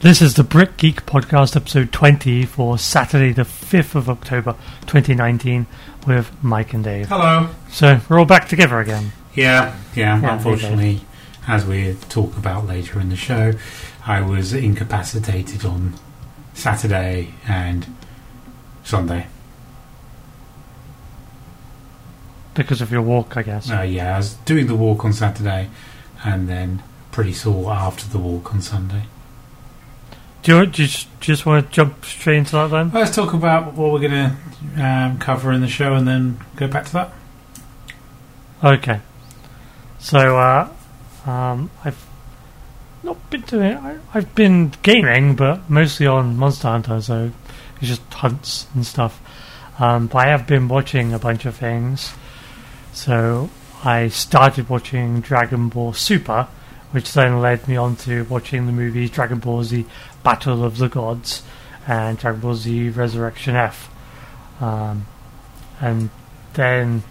This is the Brit Geek Podcast, episode 20 for Saturday, the 5th of October 2019, with Mike and Dave. Hello. So we're all back together again. Yeah, yeah. Yeah, unfortunately, as we talk about later in the show, I was incapacitated on Saturday and Sunday. Because of your walk, I guess. Uh, yeah, I was doing the walk on Saturday and then pretty sore after the walk on Sunday. Do you, do you just, just want to jump straight into that then? Let's talk about what we're going to um, cover in the show and then go back to that. Okay. So, uh, um, I've not been doing I, I've been gaming, but mostly on Monster Hunter, so it's just hunts and stuff. Um, but I have been watching a bunch of things. So, I started watching Dragon Ball Super, which then led me on to watching the movies Dragon Ball Z Battle of the Gods and Dragon Ball Z Resurrection F. Um, and then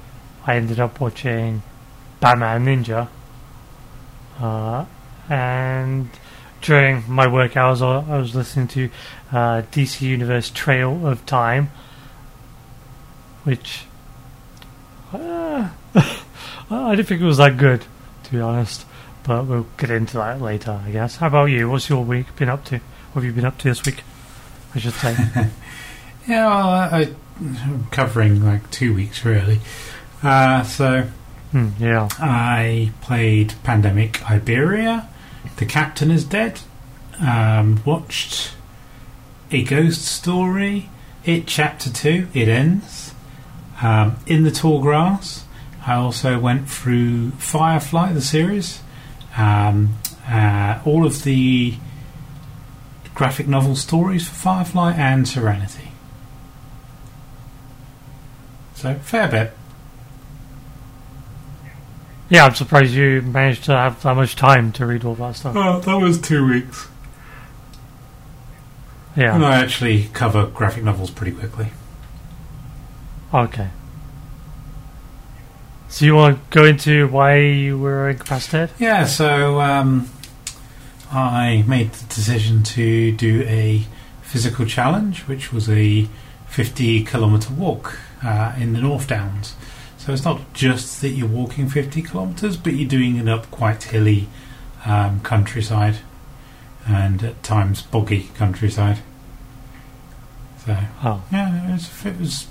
I ended up watching Batman Ninja. Uh, and during my work hours, I was listening to uh, DC Universe Trail of Time, which uh, I didn't think it was that good, to be honest. But we'll get into that later, I guess. How about you? What's your week been up to? What have you been up to this week? I should say. Yeah, well, I, I'm covering like two weeks really. Uh, so Hmm, yeah. I played Pandemic Iberia. The Captain is Dead. Um, watched A Ghost Story. It Chapter 2. It ends. Um, in the Tall Grass. I also went through Firefly, the series. Um, uh, all of the graphic novel stories for Firefly and Serenity. So, fair bit. Yeah, I'm surprised you managed to have that much time to read all that stuff. Well, that was two weeks. Yeah. And I actually cover graphic novels pretty quickly. Okay. So you want to go into why you were incapacitated? Yeah, so um, I made the decision to do a physical challenge, which was a 50 kilometre walk uh, in the North Downs. So it's not just that you're walking 50 kilometres, but you're doing it up quite hilly um, countryside and at times boggy countryside. So Oh, yeah, it was, it was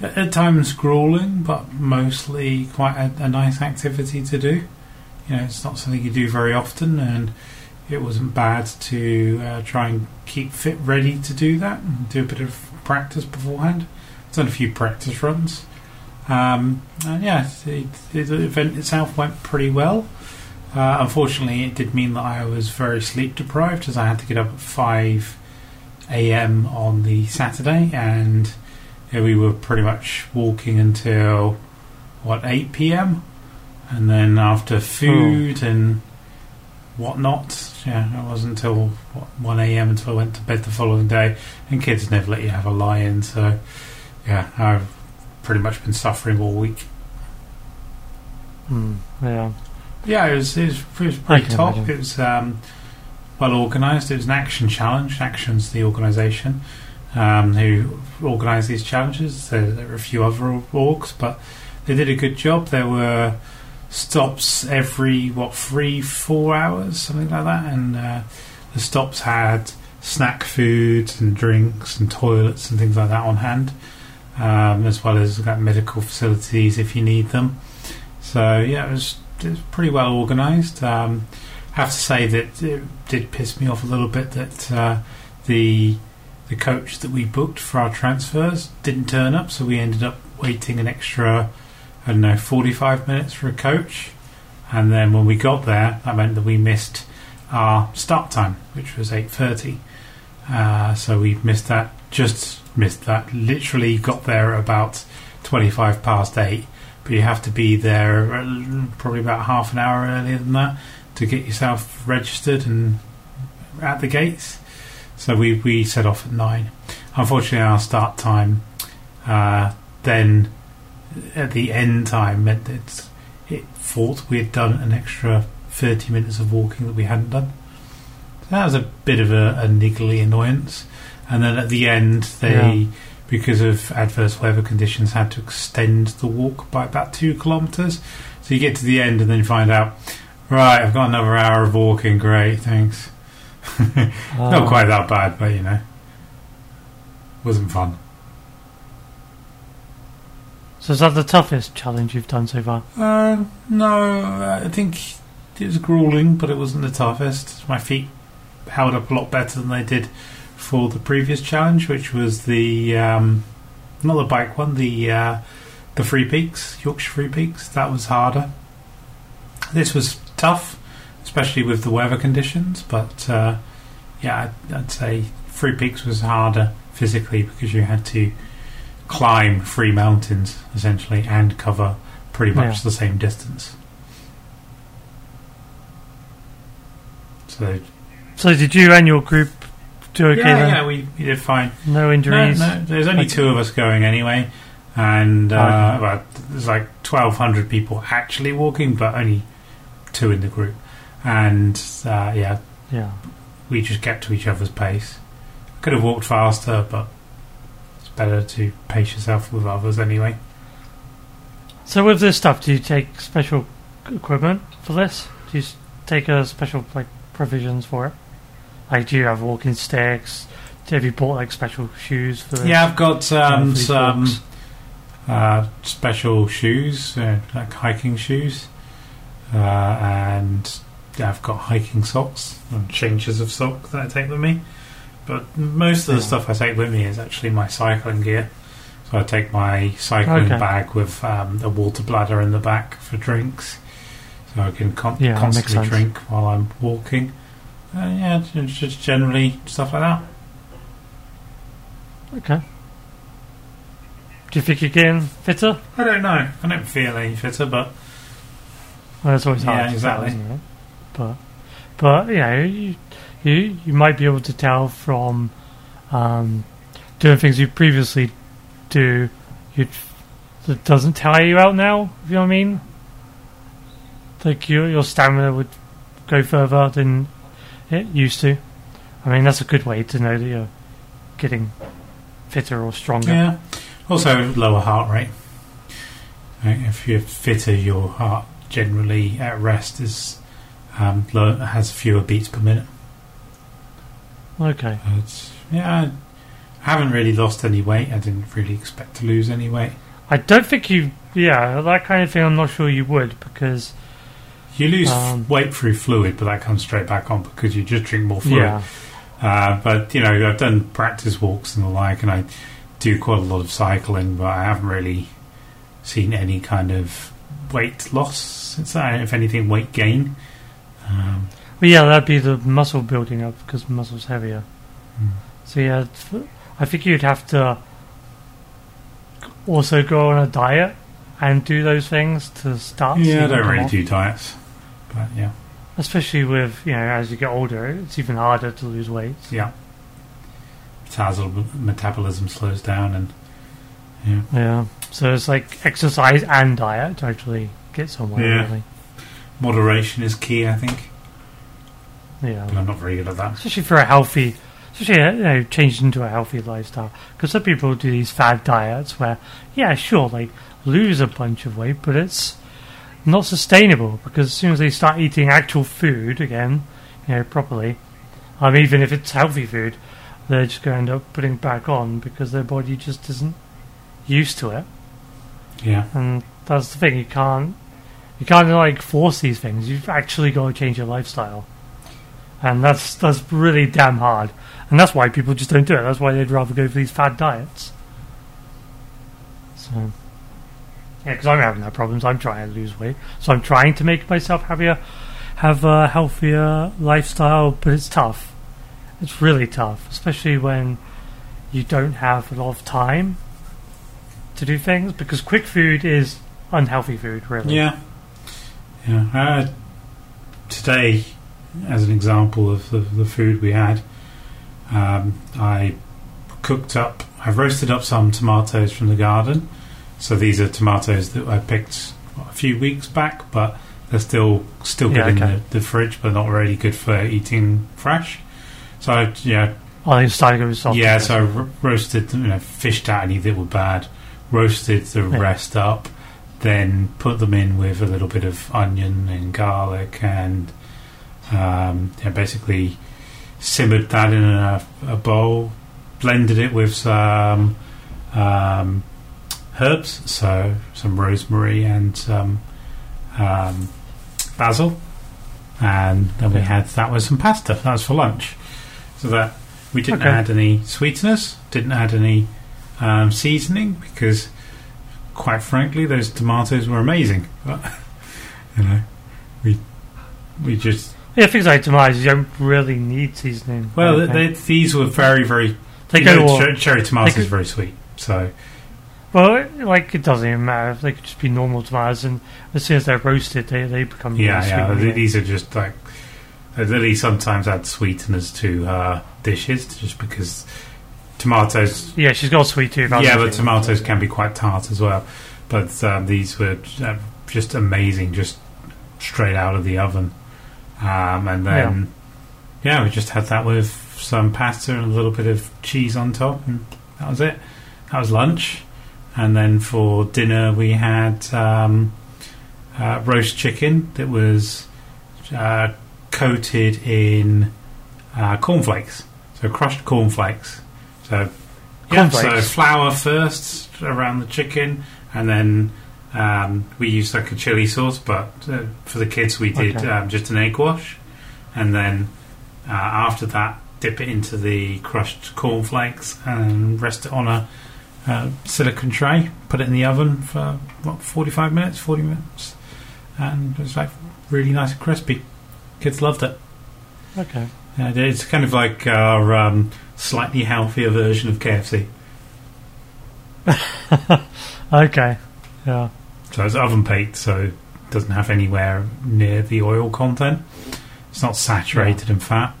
at times grueling, but mostly quite a, a nice activity to do. You know, it's not something you do very often, and it wasn't bad to uh, try and keep fit, ready to do that, and do a bit of practice beforehand. I've done a few practice runs. Um, and yeah, the, the event itself went pretty well. Uh, unfortunately, it did mean that I was very sleep deprived as I had to get up at 5 a.m. on the Saturday, and yeah, we were pretty much walking until what 8 p.m. And then after food and whatnot, yeah, it wasn't until what, 1 a.m. until I went to bed the following day. And kids never let you have a lie-in, so yeah, I've pretty much been suffering all week. hmm, yeah. Yeah, it was, it was, it was pretty top. imagine. It was um, well organised. It was an action challenge. Action's the organisation um, who organise these challenges. There, there were a few other orgs, but they did a good job. There were stops every what three, four hours, something like that, and uh, the stops had snack foods and drinks and toilets and things like that on hand, um, as well as got medical facilities if you need them. So yeah, it was, it was pretty well organised. Um, I have to say that it did piss me off a little bit that uh, the the coach that we booked for our transfers didn't turn up, so we ended up waiting an extra, I don't know, 45 minutes for a coach. And then when we got there, that meant that we missed our start time, which was 8.30. Uh, so we missed that, just missed that. Literally got there about 25 past 8. But you have to be there uh, probably about half an hour earlier than that to get yourself registered and at the gates. So we, we set off at 9. Unfortunately, our start time uh, then at the end time meant that it thought we had done an extra 30 minutes of walking that we hadn't done. So that was a bit of a, a niggly annoyance. And then at the end, they, Yeah. because of adverse weather conditions, had to extend the walk by about two kilometres. So you get to the end and then you find out, right, I've got another hour of walking. Great, thanks. Not Um, quite that bad, but you know, wasn't fun. So is that the toughest challenge you've done so far? Uh, no, I think it was grueling, but it wasn't the toughest. My feet held up a lot better than they did for the previous challenge, which was the um, not the bike one, the uh, the Three Peaks, Yorkshire Three Peaks. That was harder. This was tough, especially with the weather conditions. But uh, yeah, I'd, I'd say Three Peaks was harder physically because you had to climb three mountains essentially and cover pretty much Yeah. the same distance. So So did you and your group do okay yeah, then? yeah, we, we did fine. No No, injuries? no, there's only Okay. two of us going anyway, and uh, Okay. well, there's like 1,200 people actually walking, but only two in the group. And uh, yeah, Yeah. we just kept to each other's pace. Could have walked faster, but better to pace yourself with others anyway. So with this stuff, do you take special equipment for this? Do you take a special like provisions for it? Like, do you have walking sticks? Have you bought like special shoes for this? Yeah, I've got um, some uh, special shoes, uh, like hiking shoes, uh, and I've got hiking socks and changes of sock that I take with me. But most of the stuff I take with me is actually my cycling gear. So I take my cycling Okay. bag with um, a water bladder in the back for drinks, so I can con- Yeah, constantly drink while I'm walking. Uh, yeah, just generally stuff like that. Okay. Do you think you're getting fitter? I don't know. I don't feel any fitter, but Well, it's always hard Yeah, exactly. tell, isn't it? But, but you know, you, you you might be able to tell from um, doing things you previously do. You that doesn't tire you out now. If you know what I mean. Like your your stamina would go further than it used to. I mean, that's a good way to know that you're getting fitter or stronger. Yeah. Also, lower heart rate. If you're fitter, your heart generally at rest is um, low, has fewer beats per minute. Okay. It's, yeah, I haven't really lost any weight. I didn't really expect to lose any weight. I don't think you. Yeah, that kind of thing. I'm not sure you would because You lose f- Um, weight through fluid, but that comes straight back on because you just drink more fluid. yeah. Uh, but you know, I've done practice walks and the like, and I do quite a lot of cycling, but I haven't really seen any kind of weight loss since that. If anything, weight gain. Um, But yeah, that'd be the muscle building up because muscle's heavier. Mm. So yeah, I think you'd have to also go on a diet and do those things to start. yeah, I don't really off. do diets, but yeah, Especially with you know, as you get older, it's even harder to lose weight. yeah. Metabolism, metabolism slows down, and yeah, Yeah. So it's like exercise and diet to actually get somewhere. Yeah. Really. moderation is key. I think, Yeah. I'm not very good at that. especially for a healthy, especially uh, you know, changed into a healthy lifestyle. Because some people do these fad diets where, yeah, sure, they lose a bunch of weight, but it's not sustainable because as soon as they start eating actual food again, you know, properly, um, even if it's healthy food, they're just going to end up putting it back on because their body just isn't used to it. Yeah, And that's the thing, you can't, you can't like force these things. You've actually got to change your lifestyle. And that's that's really damn hard. And that's why people just don't do it. That's why they'd rather go for these fad diets. So, yeah, because I'm having that problems. I'm trying to lose weight, so I'm trying to make myself happier, have a healthier lifestyle. But it's tough. It's really tough, especially when you don't have a lot of time to do things. Because quick food is unhealthy food, really. Yeah. Yeah. Uh, today, as an example of the, the food we had, um, I cooked up, I roasted up some tomatoes from the garden. So these are tomatoes that I picked what, a few weeks back, but they're still still good Yeah, in the, the fridge, but not really good for eating fresh. So I, yeah, Oh, they started with salt. yeah, so I ro- roasted, you know, fished out any that were bad, roasted the Yeah. rest up, then put them in with a little bit of onion and garlic, and um, yeah, basically simmered that in a, a bowl, blended it with some um, herbs, so some rosemary and some um, basil, and then we had that with some pasta. That was for lunch. So that we didn't Okay. add any sweeteners, didn't add any um, seasoning because, quite frankly, those tomatoes were amazing. But you know, we we just Yeah, things like tomatoes, you don't really need seasoning. Well, they, these were very very. they go know, cher- cherry tomatoes they is very sweet, so well, like it doesn't even matter. They could just be normal tomatoes, and as soon as they're roasted, they they become yeah, really sweet yeah. anyway. These are just like Lily sometimes add sweeteners to her dishes just because tomatoes Yeah, she's got a sweet tooth. yeah, but tomatoes can be quite tart as well. But um, these were uh, just amazing, just straight out of the oven. Um, and then, yeah. we just had that with some pasta and a little bit of cheese on top, and that was it. That was lunch. And then for dinner, we had um, uh, roast chicken that was uh, coated in uh, cornflakes. So crushed cornflakes. So yeah, so flour first around the chicken, and then um, we used like a chili sauce. But uh, for the kids, we did Okay. um, just an egg wash, and then uh, after that, dip it into the crushed cornflakes and rest it on a uh, silicon tray. Put it in the oven for what forty-five minutes, forty minutes, and it was like really nice and crispy. Kids loved it. Okay. Yeah, it's kind of like our um, slightly healthier version of KFC. Okay. Yeah. So it's oven baked, so it doesn't have anywhere near the oil content. It's not saturated in fat.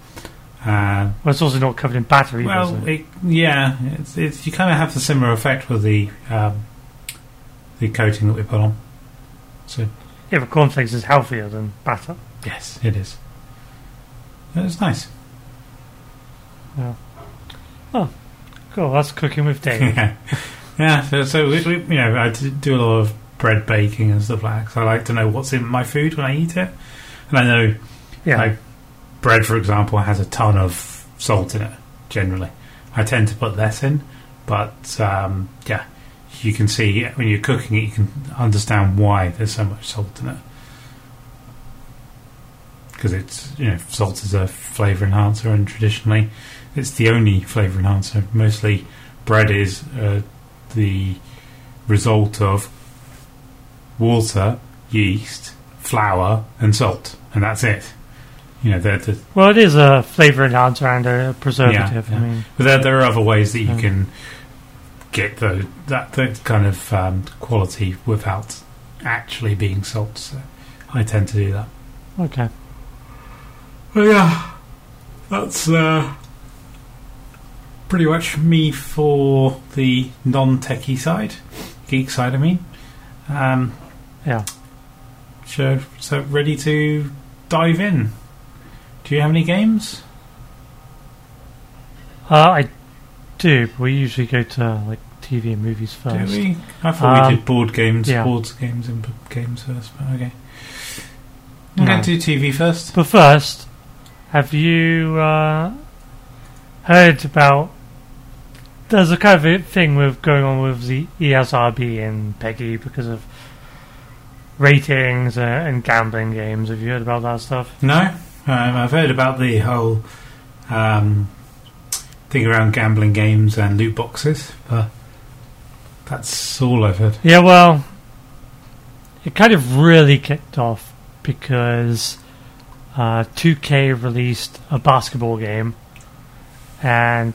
Uh, Well, it's also not covered in batter well, it? it, yeah, it's, it's, you kind of have the similar effect with the um, the coating that we put on. So yeah, but cornflakes is healthier than batter. yes, it is. It's nice. Yeah. Oh, cool. That's cooking with Dave. yeah, yeah. So, so we, we, you know, I do a lot of bread baking and stuff like that. 'cause I like to know what's in my food when I eat it, and I know yeah. like bread, for example, has a ton of salt in it. Generally, I tend to put less in, but um, yeah, you can see when you're cooking it, you can understand why there's so much salt in it. Because it's you know salt is a flavour enhancer, and traditionally it's the only flavour enhancer. Mostly, bread is uh, the result of water, yeast, flour, and salt, and that's it. You know, they're the, well, it is a flavour enhancer and a preservative. Yeah, I mean, but there, there are other ways that you can get the, that that kind of um, quality without actually being salt. So I tend to do that. okay. Well, yeah, that's uh, pretty much me for the non-techie side, geek side. I mean, um, Yeah. so so ready to dive in. Do you have any games? Uh, I do. But we usually go to like TV and movies first. Do we? I thought Um, we did board games, yeah. boards games, and games first. But okay, No. I'm going to do TV first. But first, have you uh, heard about? There's a kind of a thing with going on with the ESRB and PEGI because of ratings uh, and gambling games. Have you heard about that stuff? No. Um, I've heard about the whole um, thing around gambling games and loot boxes, but that's all I've heard. Yeah, well, it kind of really kicked off because uh, 2K released a basketball game, and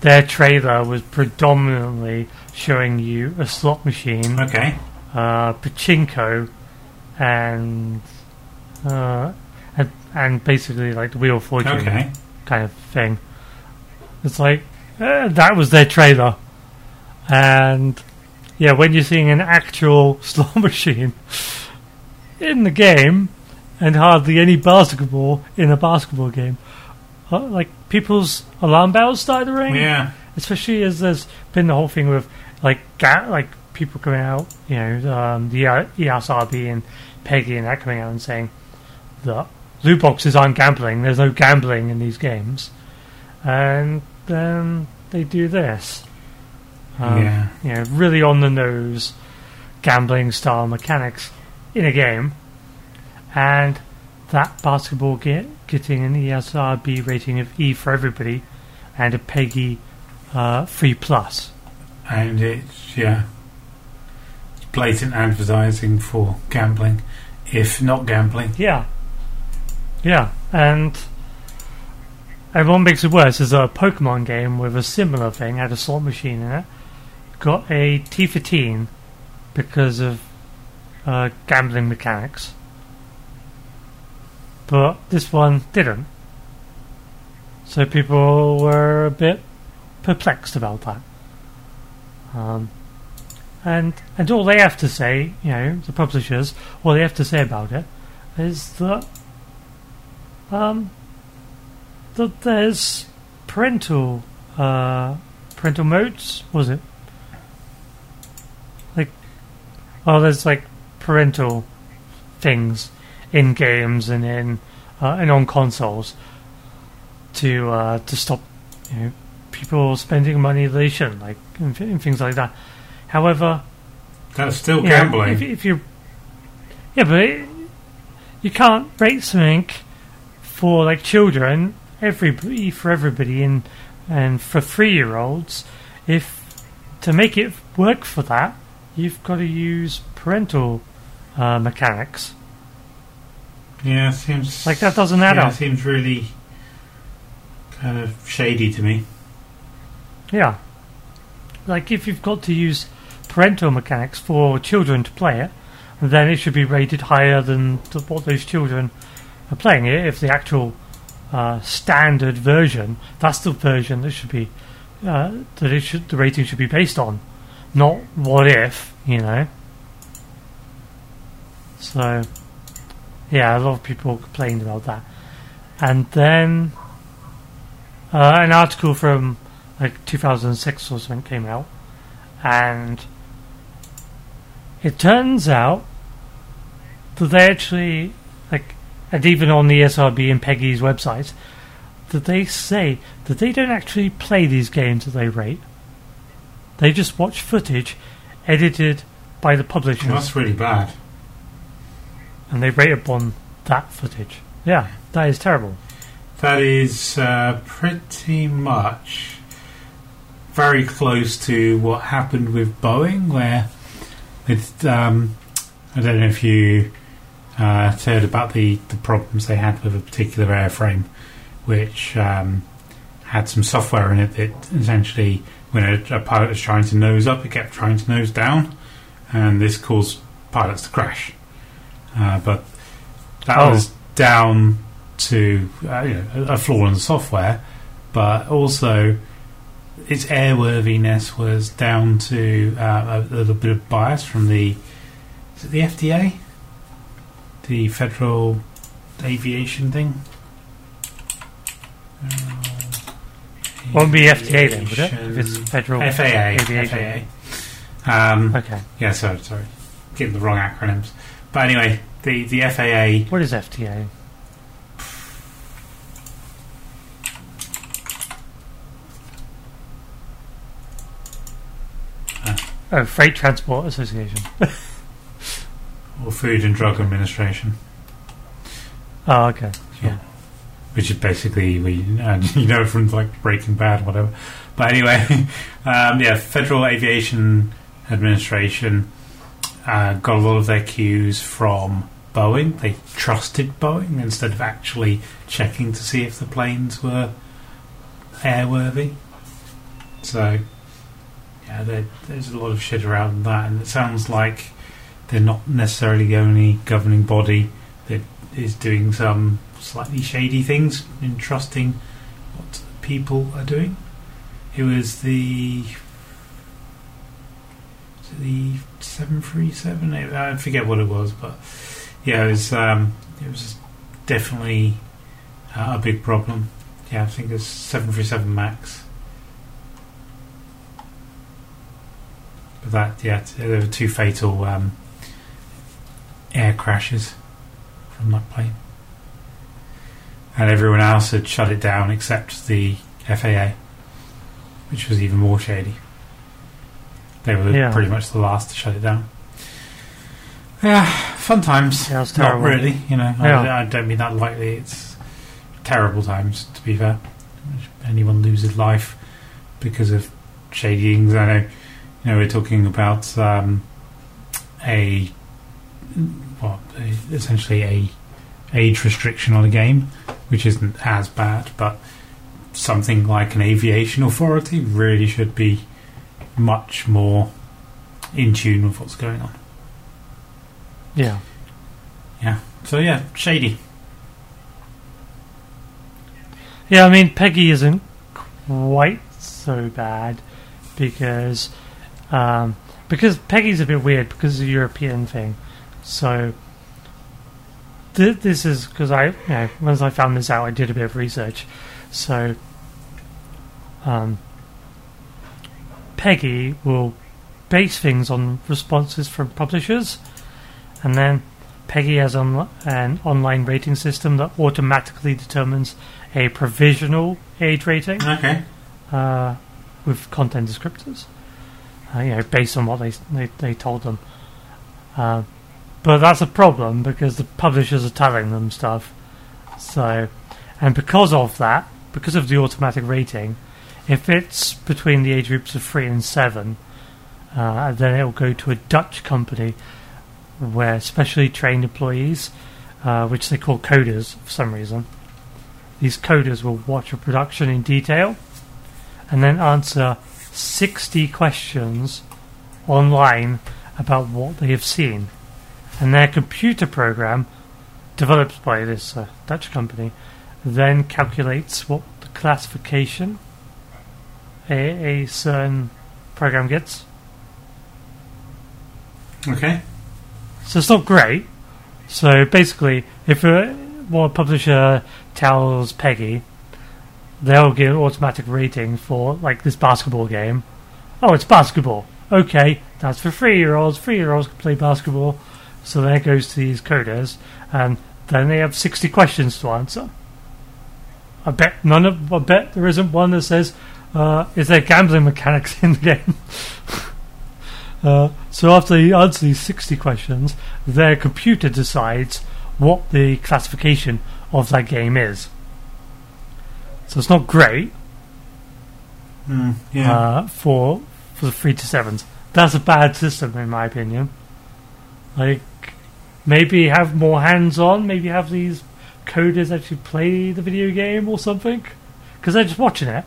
their trailer was predominantly showing you a slot machine, Okay. Uh, pachinko, and uh, and, and basically like the Wheel of Fortune Okay. kind of thing. It's like uh, that was their trailer, and yeah, when you're seeing an actual slot machine in the game, and hardly any basketball in a basketball game, uh, like people's alarm bells start to ring. Yeah. Especially as there's been the whole thing with like ga- like people coming out, you know, um, the ESRB and PEGI and that coming out and saying that loot boxes aren't gambling. There's no gambling in these games, and then they do this. Um, Yeah. You know, really on the nose gambling style mechanics in a game, and that basketball get, getting an ESRB rating of E for everybody and a PEGI uh, 3 plus. And it's, yeah. Blatant advertising for gambling, if not gambling. Yeah. Yeah, and and what makes it worse is a Pokemon game with a similar thing had a slot machine in it. Got a T for teen because of uh, gambling mechanics, but this one didn't. So people were a bit perplexed about that. Um, and and all they have to say, you know, the publishers, all they have to say about it is that um, that there's parental uh, parental modes. Was it like? Oh, there's like parental things in games and in uh, and on consoles to uh, to stop you know people spending money they shouldn't, like and, and things like that. However, That's still you know, gambling. if, if you, yeah, but it, you can't rate something for like children, everybody for everybody, and and for three-year-olds. If to make it work for that, you've got to use parental uh, mechanics. yeah, seems Like that doesn't add yeah, up. seems really kind of shady to me. Yeah, like if you've got to use parental mechanics for children to play it, then it should be rated higher than th- what those children are playing it. If the actual uh, standard version, that's the version that should be uh, that it should the rating should be based on, not what if you know. So, yeah, a lot of people complained about that, and then uh, an article from like 2006 or something came out, and it turns out that they actually like, and even on the SRB and PEGI's website, that they say that they don't actually play these games that they rate. They just watch footage edited by the publishers, That's really bad. and they rate upon that footage. Yeah, that is terrible. That is uh, pretty much very close to what happened with Boeing, where it, um, I don't know if you uh, heard about the, the problems they had with a particular airframe, which um, had some software in it that essentially, when a, a pilot was trying to nose up, it kept trying to nose down, and this caused pilots to crash. Uh, but that Oh. was down to uh, you know, a flaw in the software, but also its airworthiness was down to uh, a little bit of bias from the is it the FDA, the Federal Aviation thing. Won't be FDA then, would it? If it's federal FAA, aviation. FAA. Um, Okay. yeah, sorry, sorry, getting the wrong acronyms. But anyway, the the FAA What is FTA? Oh, Freight Transport Association. or Food and Drug Administration. Oh, okay. Yeah. which is basically we you know from like Breaking Bad, or whatever. But anyway, um, yeah, Federal Aviation Administration uh, got a lot of their cues from Boeing. They trusted Boeing instead of actually checking to see if the planes were airworthy. So, yeah, there, there's a lot of shit around that, and it sounds like they're not necessarily the only governing body that is doing some slightly shady things in trusting what people are doing. It was the was the seven three seven. I forget what it was, but yeah, it was um, it was definitely uh, a big problem. Yeah, I think it's seven three seven max. That yeah, there were two fatal um, air crashes from that plane and everyone else had shut it down except the FAA, which was even more shady. They were Yeah. pretty much the last to shut it down. Yeah, fun times. Yeah, Not terrible. really, you know. Yeah. I, I don't mean that lightly. It's terrible times, to be fair. Anyone loses life because of shady things. I know, you know, we're talking about um, a what, essentially a age restriction on a game, which isn't as bad, but something like an aviation authority really should be much more in tune with what's going on. Yeah. Yeah. So yeah, shady. Yeah, I mean, PEGI isn't quite so bad because um, because PEGI's a bit weird because of the European thing. So th- this is because I, you know, once I found this out, I did a bit of research. So um, PEGI will base things on responses from publishers, and then PEGI has on- an online rating system that automatically determines a provisional age rating Okay. uh, with content descriptors, uh, you know, based on what they they, they told them. Uh, but that's a problem because the publishers are telling them stuff. So, and because of that, because of the automatic rating, if it's between the age groups of three and seven, uh, then it will go to a Dutch company where specially trained employees, uh, which they call coders for some reason, these coders will watch a production in detail and then answer 60 questions online about what they have seen. And their computer program, developed by this uh, Dutch company, then calculates what the classification a, a certain program gets. Okay. So it's not great. So basically, if a, what a publisher tells PEGI, they'll give an automatic rating for like this basketball game. Oh, it's basketball. Okay, that's for three-year-olds. Three-year-olds can play basketball. So then it goes to these coders, and then they have sixty questions to answer. I bet none of. I bet there isn't one that says, uh, "Is there gambling mechanics in the game?" Uh, so after you answer these 60 questions, their computer decides what the classification of that game is. So it's not great Mm, yeah. uh, for for the three to sevens. That's a bad system, in my opinion. Like maybe have more hands-on. Maybe have these coders actually play the video game or something, because they're just watching it.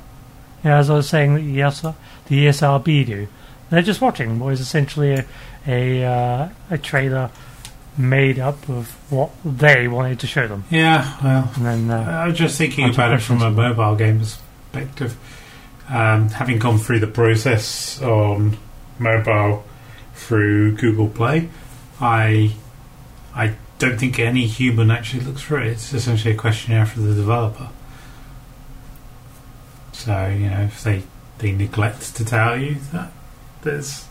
Yeah, as I was saying, the ESR, the ESRB do. They're just watching what is essentially a a, uh, a trailer made up of what they wanted to show them, yeah. Well, and then uh, I was just thinking about it from a mobile game perspective. Um, having gone through the process on mobile through Google Play, I I don't think any human actually looks through it. It's essentially a questionnaire for the developer. So you know if they they neglect to tell you that there's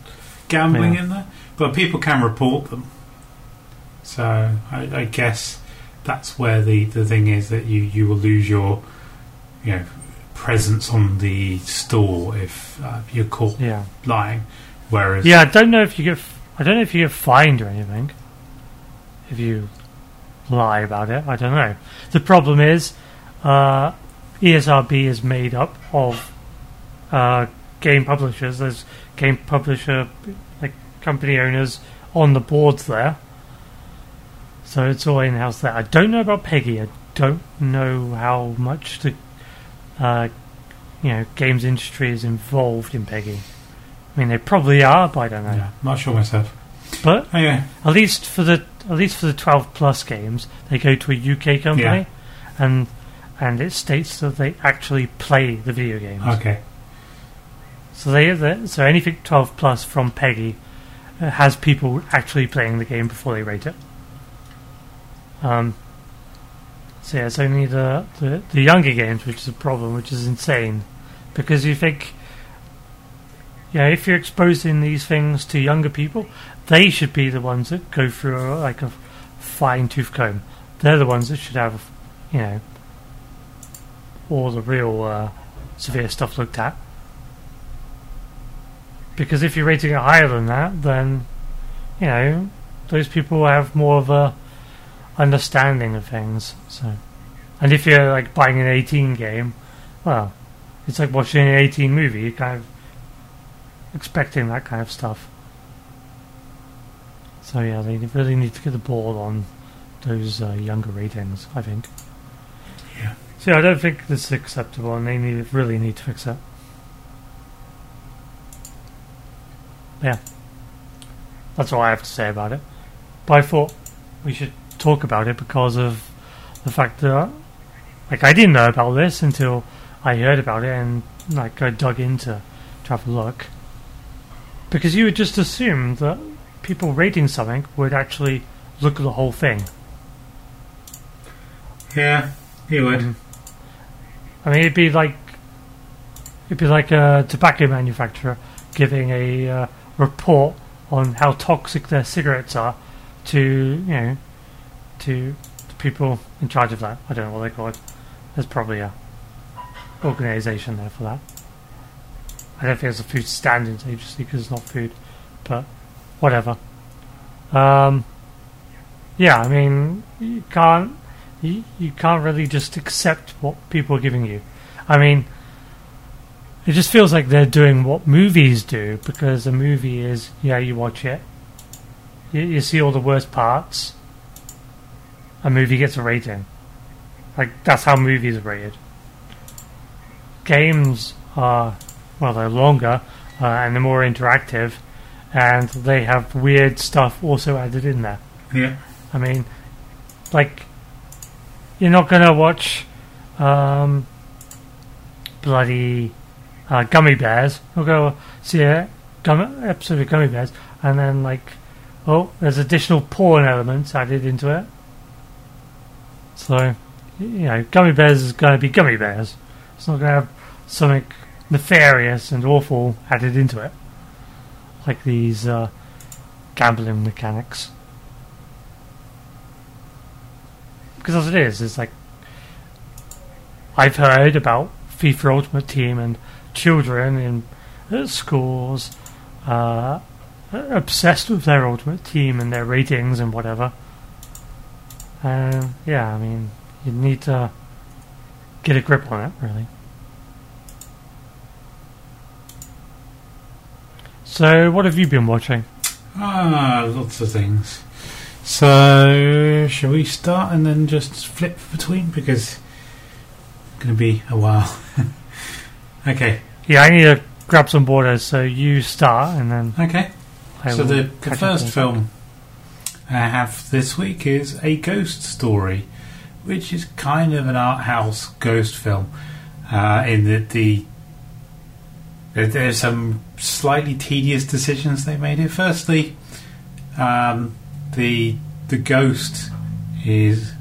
gambling Yeah. in there, but people can report them. So I, I guess that's where the, the thing is that you, you will lose your you know presence on the store if uh, you're caught yeah, lying. Whereas yeah. I don't know if you get. I don't know if you get fined or anything. If you lie about it. I don't know. The problem is, uh, ESRB is made up of uh, game publishers. There's game publisher, like company owners on the boards there. So it's all in house there. I don't know about PEGI. I don't know how much the uh, you know games industry is involved in PEGI. I mean, they probably are, but I don't know. Yeah, not sure myself. But Anyway, at least for the at least for the 12 plus games, they go to a UK company, Yeah. and and it states that they actually play the video games. okay. So they, so anything 12 plus from PEGI uh, has people actually playing the game before they rate it. Um. So yeah, it's only the, the the younger games which is a problem, which is insane, because you think. Yeah, if you're exposing these things to younger people, they should be the ones that go through a, like a fine tooth comb. They're the ones that should have, you know, all the real uh, severe stuff looked at. Because if you're rating it higher than that, then you know those people have more of a understanding of things. So, and if you're like buying an 18 game, well, it's like watching an 18 movie. You're kind of expecting that kind of stuff. So yeah, they really need to get the ball on those uh, younger ratings. I think. Yeah. So I don't think this is acceptable, and they need really need to fix it. Yeah, that's all I have to say about it. But I thought we should talk about it because of the fact that, like, I didn't know about this until I heard about it and like I dug into to have a look. Because you would just assume that people rating something would actually look at the whole thing. Yeah, he would. Mm. I mean, it'd be like it'd be like a tobacco manufacturer giving a uh, report on how toxic their cigarettes are to you know to the people in charge of that. I don't know what they call it. There's probably a organisation there for that. I don't think it's a food standards agency because it's not food, but whatever. Um, yeah, I mean, you can't you, you can't really just accept what people are giving you. I mean, it just feels like they're doing what movies do because a movie is, yeah, you watch it, you, you see all the worst parts, a movie gets a rating. Like, that's how movies are rated. Games are, well, they're longer uh, and they're more interactive, and they have weird stuff also added in there. Yeah. I mean, like, you're not gonna watch um, bloody uh, Gummy Bears. You'll go see a gum- episode of Gummy Bears, and then like, oh, there's additional porn elements added into it. So, you know, Gummy Bears is gonna be Gummy Bears. It's not gonna have something nefarious and awful added into it, like these uh, gambling mechanics. because as it is, it's like I've heard about FIFA Ultimate Team and children in uh, schools uh, obsessed with their Ultimate Team and their ratings and whatever. And yeah, I mean, you need to get a grip on it, really. So, what have you been watching? Ah, lots of things. So, shall we start and then just flip between because it's going to be a while. okay, Yeah, I need to grab some borders, so you start and then okay. So the, the first film I have this week is A Ghost Story, which is kind of an art house ghost film. Uh, in that the there- there's some slightly tedious decisions they made here. Firstly, um, the the ghost is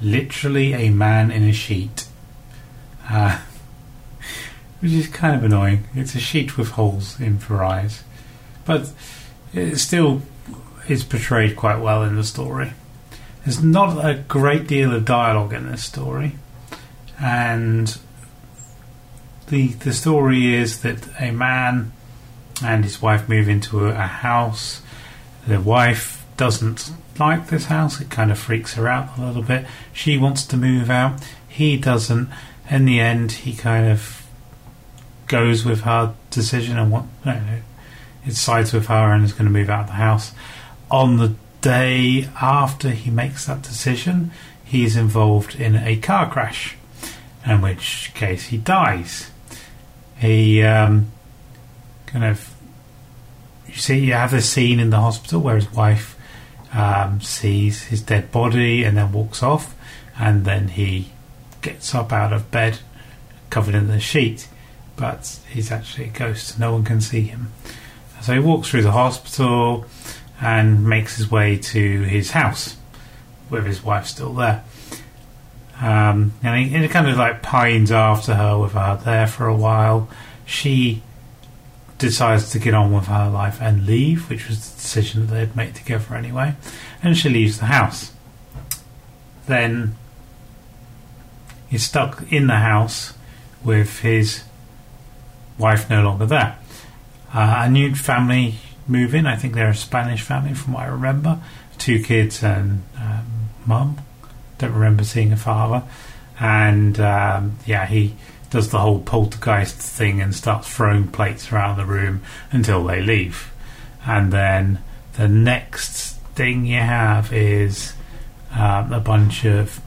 literally a man in a sheet, uh, which is kind of annoying. It's a sheet with holes in for eyes, but it's still is portrayed quite well in the story. There's not a great deal of dialogue in this story, and the the story is that a man and his wife move into a, a house. The wife doesn't like this house. It kind of freaks her out a little bit. She wants to move out. He doesn't. In the end, he kind of goes with her decision and what it sides with her and is going to move out of the house. On the day after he makes that decision, he's involved in a car crash, in which case he dies. He um, kind of you see you have this scene in the hospital where his wife um, sees his dead body and then walks off, and then he gets up out of bed covered in the sheet, but he's actually a ghost. No one can see him. So he walks through the hospital and makes his way to his house with his wife still there. Um, and he, he kind of like pines after her with her there for a while. She decides to get on with her life and leave, which was the decision that they'd made together anyway. And she leaves the house. Then he's stuck in the house with his wife no longer there. Uh, a new family move in. I think they're a Spanish family, from what I remember. Two kids and um, mum. Don't remember seeing a father. And um, yeah, he does the whole poltergeist thing and starts throwing plates around the room until they leave. And then the next thing you have is um, a bunch of,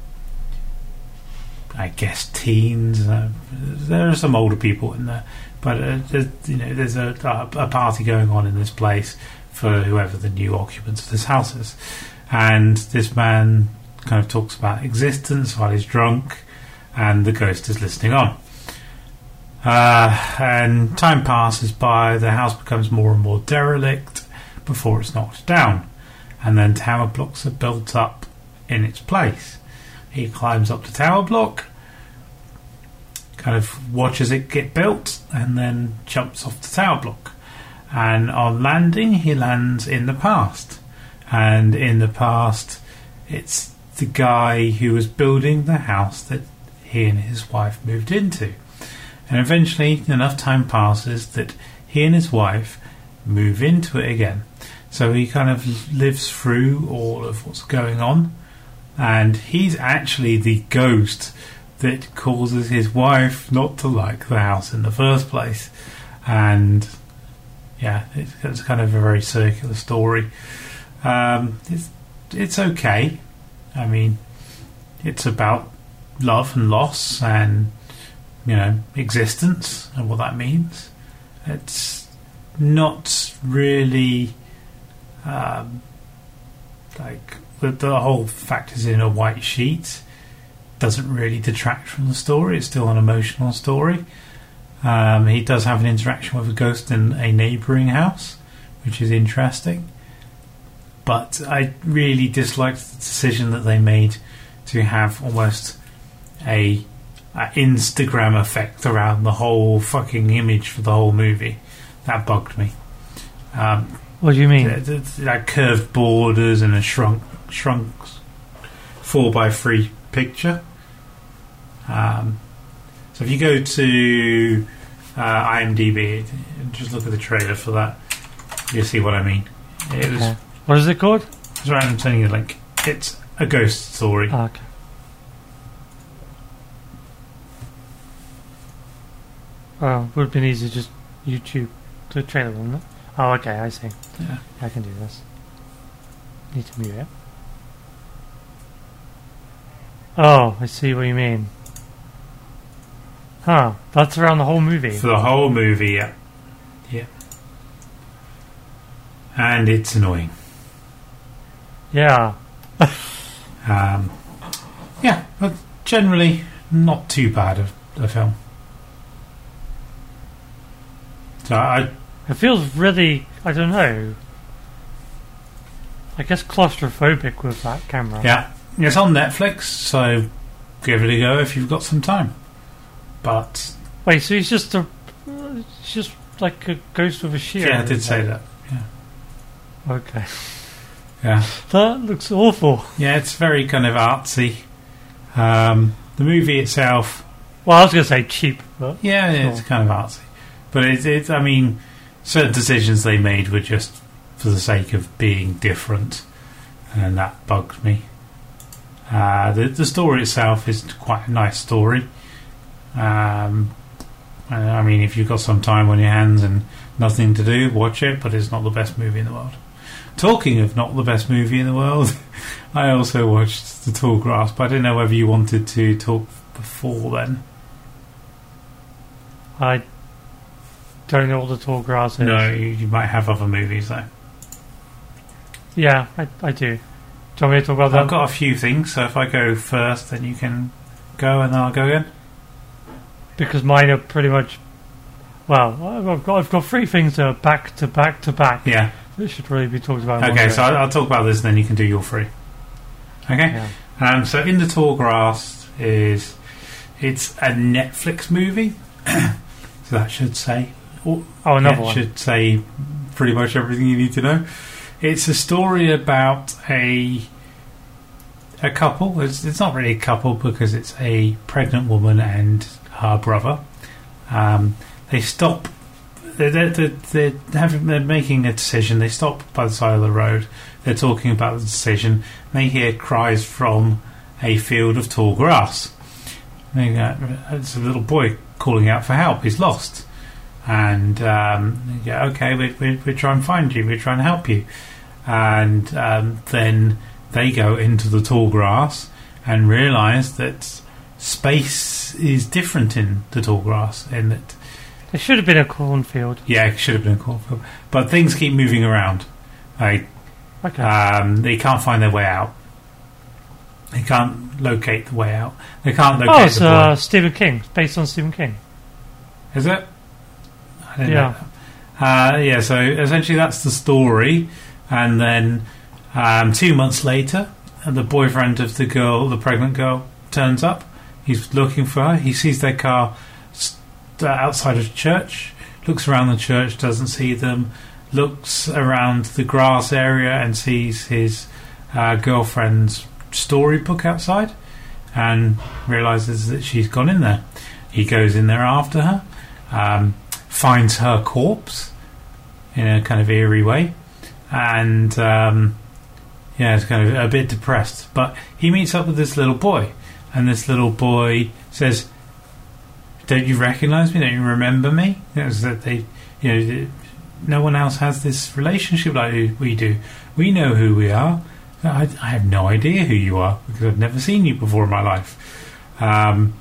I guess, teens. Uh, there are some older people in there, but uh, there's, you know, there's a, a party going on in this place for whoever the new occupants of this house is. And this man kind of talks about existence while he's drunk, and the ghost is listening on. Uh, and time passes by, the house becomes more and more derelict before it's knocked down. And then tower blocks are built up in its place. He climbs up the tower block, kind of watches it get built, and then jumps off the tower block. And on landing, he lands in the past. And in the past, it's the guy who was building the house that he and his wife moved into. And eventually, enough time passes that he and his wife move into it again. So he kind of lives through all of what's going on. And he's actually the ghost that causes his wife not to like the house in the first place. And yeah, it's, it's kind of a very circular story. Um, it's, it's okay. I mean, it's about love and loss and you know existence and what that means. It's not really um, like the, the whole fact is in a white sheet doesn't really detract from the story. It's still an emotional story. Um, he does have an interaction with a ghost in a neighbouring house, which is interesting. But I really disliked the decision that they made to have almost a, a Instagram effect around the whole fucking image for the whole movie. That bugged me. Um, What do you mean? like curved borders and a shrunk shrunk four by three picture. Um, so if you go to uh, IMDb just look at the trailer for that, you'll see what I mean. It was Okay. What is it called? it's right. I'm sending you a link. It's a ghost story. Ah, okay. Oh, would have been easy just YouTube the trailer, wouldn't it? Oh, okay, I see. Yeah. I can do this. Need to mute it. Oh, I see what you mean. Huh, that's around the whole movie. For the whole movie, yeah. Yeah. And it's annoying. Yeah. Um, yeah, but generally not too bad of a film. So I, It feels really, I don't know. I guess claustrophobic with that camera. yeah, it's on Netflix, so give it a go if you've got some time. But Wait, so he's just a, he's just like a ghost with a shield. yeah, I did say that. Yeah. Okay. Yeah, That looks awful. yeah, it's very kind of artsy. Um, the movie itself, Well, I was going to say cheap, but yeah, it's kind of artsy, but it's, it's. I mean, certain decisions they made were just for the sake of being different. and that bugged me. Uh, the the story itself is quite a nice story. Um, I mean, if you've got some time on your hands and nothing to do, watch it. But it's not the best movie in the world. Talking of not the best movie in the world, I also watched The Tall Grass, but I didn't know whether you wanted to talk before then. I don't know what the tall grass is. No, you, you might have other movies though. Yeah, I, I do. Do you want me to talk about that? I've got a few things, so if I go first, then you can go, and then I'll go again. Because mine are pretty much. Well, I've got I've got three things that are back to back to back. Yeah. That should really be talked about. Okay, so I'll, I'll talk about this, and then you can do your three. Okay. Yeah. Um, so in the tall grass is it's a Netflix movie, so that should say Oh, another yeah, one. should say pretty much everything you need to know. It's a story about a a couple. It's, it's not really a couple because it's a pregnant woman and her brother. Um, they stop. They're, they're, they're, having, they're making a decision. They stop by the side of the road. They're talking about the decision. They hear cries from a field of tall grass. Go, It's a little boy calling out for help. He's lost and um, yeah, okay, we, we, we try and find you, we try and help you, and um, then they go into the tall grass and realise that space is different in the tall grass, in that It should have been a cornfield. yeah, it should have been a cornfield, but things keep moving around. Like Okay. um, they can't find their way out. They can't locate the way out. They can't locate oh, it's the uh, Stephen King. It's based on Stephen King. Is it? Yeah. know. Uh, yeah, so essentially that's the story. And then um, two months later, the boyfriend of the girl, the pregnant girl, turns up. He's looking for her. He sees their car st- outside of church, looks around the church, doesn't see them, looks around the grass area and sees his uh, girlfriend's storybook outside and realizes that she's gone in there. He goes in there after her um, finds her corpse in a kind of eerie way, and um, yeah, it's kind of a bit depressed. But he meets up with this little boy, and this little boy says, "Don't you recognise me? Don't you remember me?" That they, you know, no one else has this relationship like we do. We know who we are. I, I have no idea who you are because I've never seen you before in my life. Um,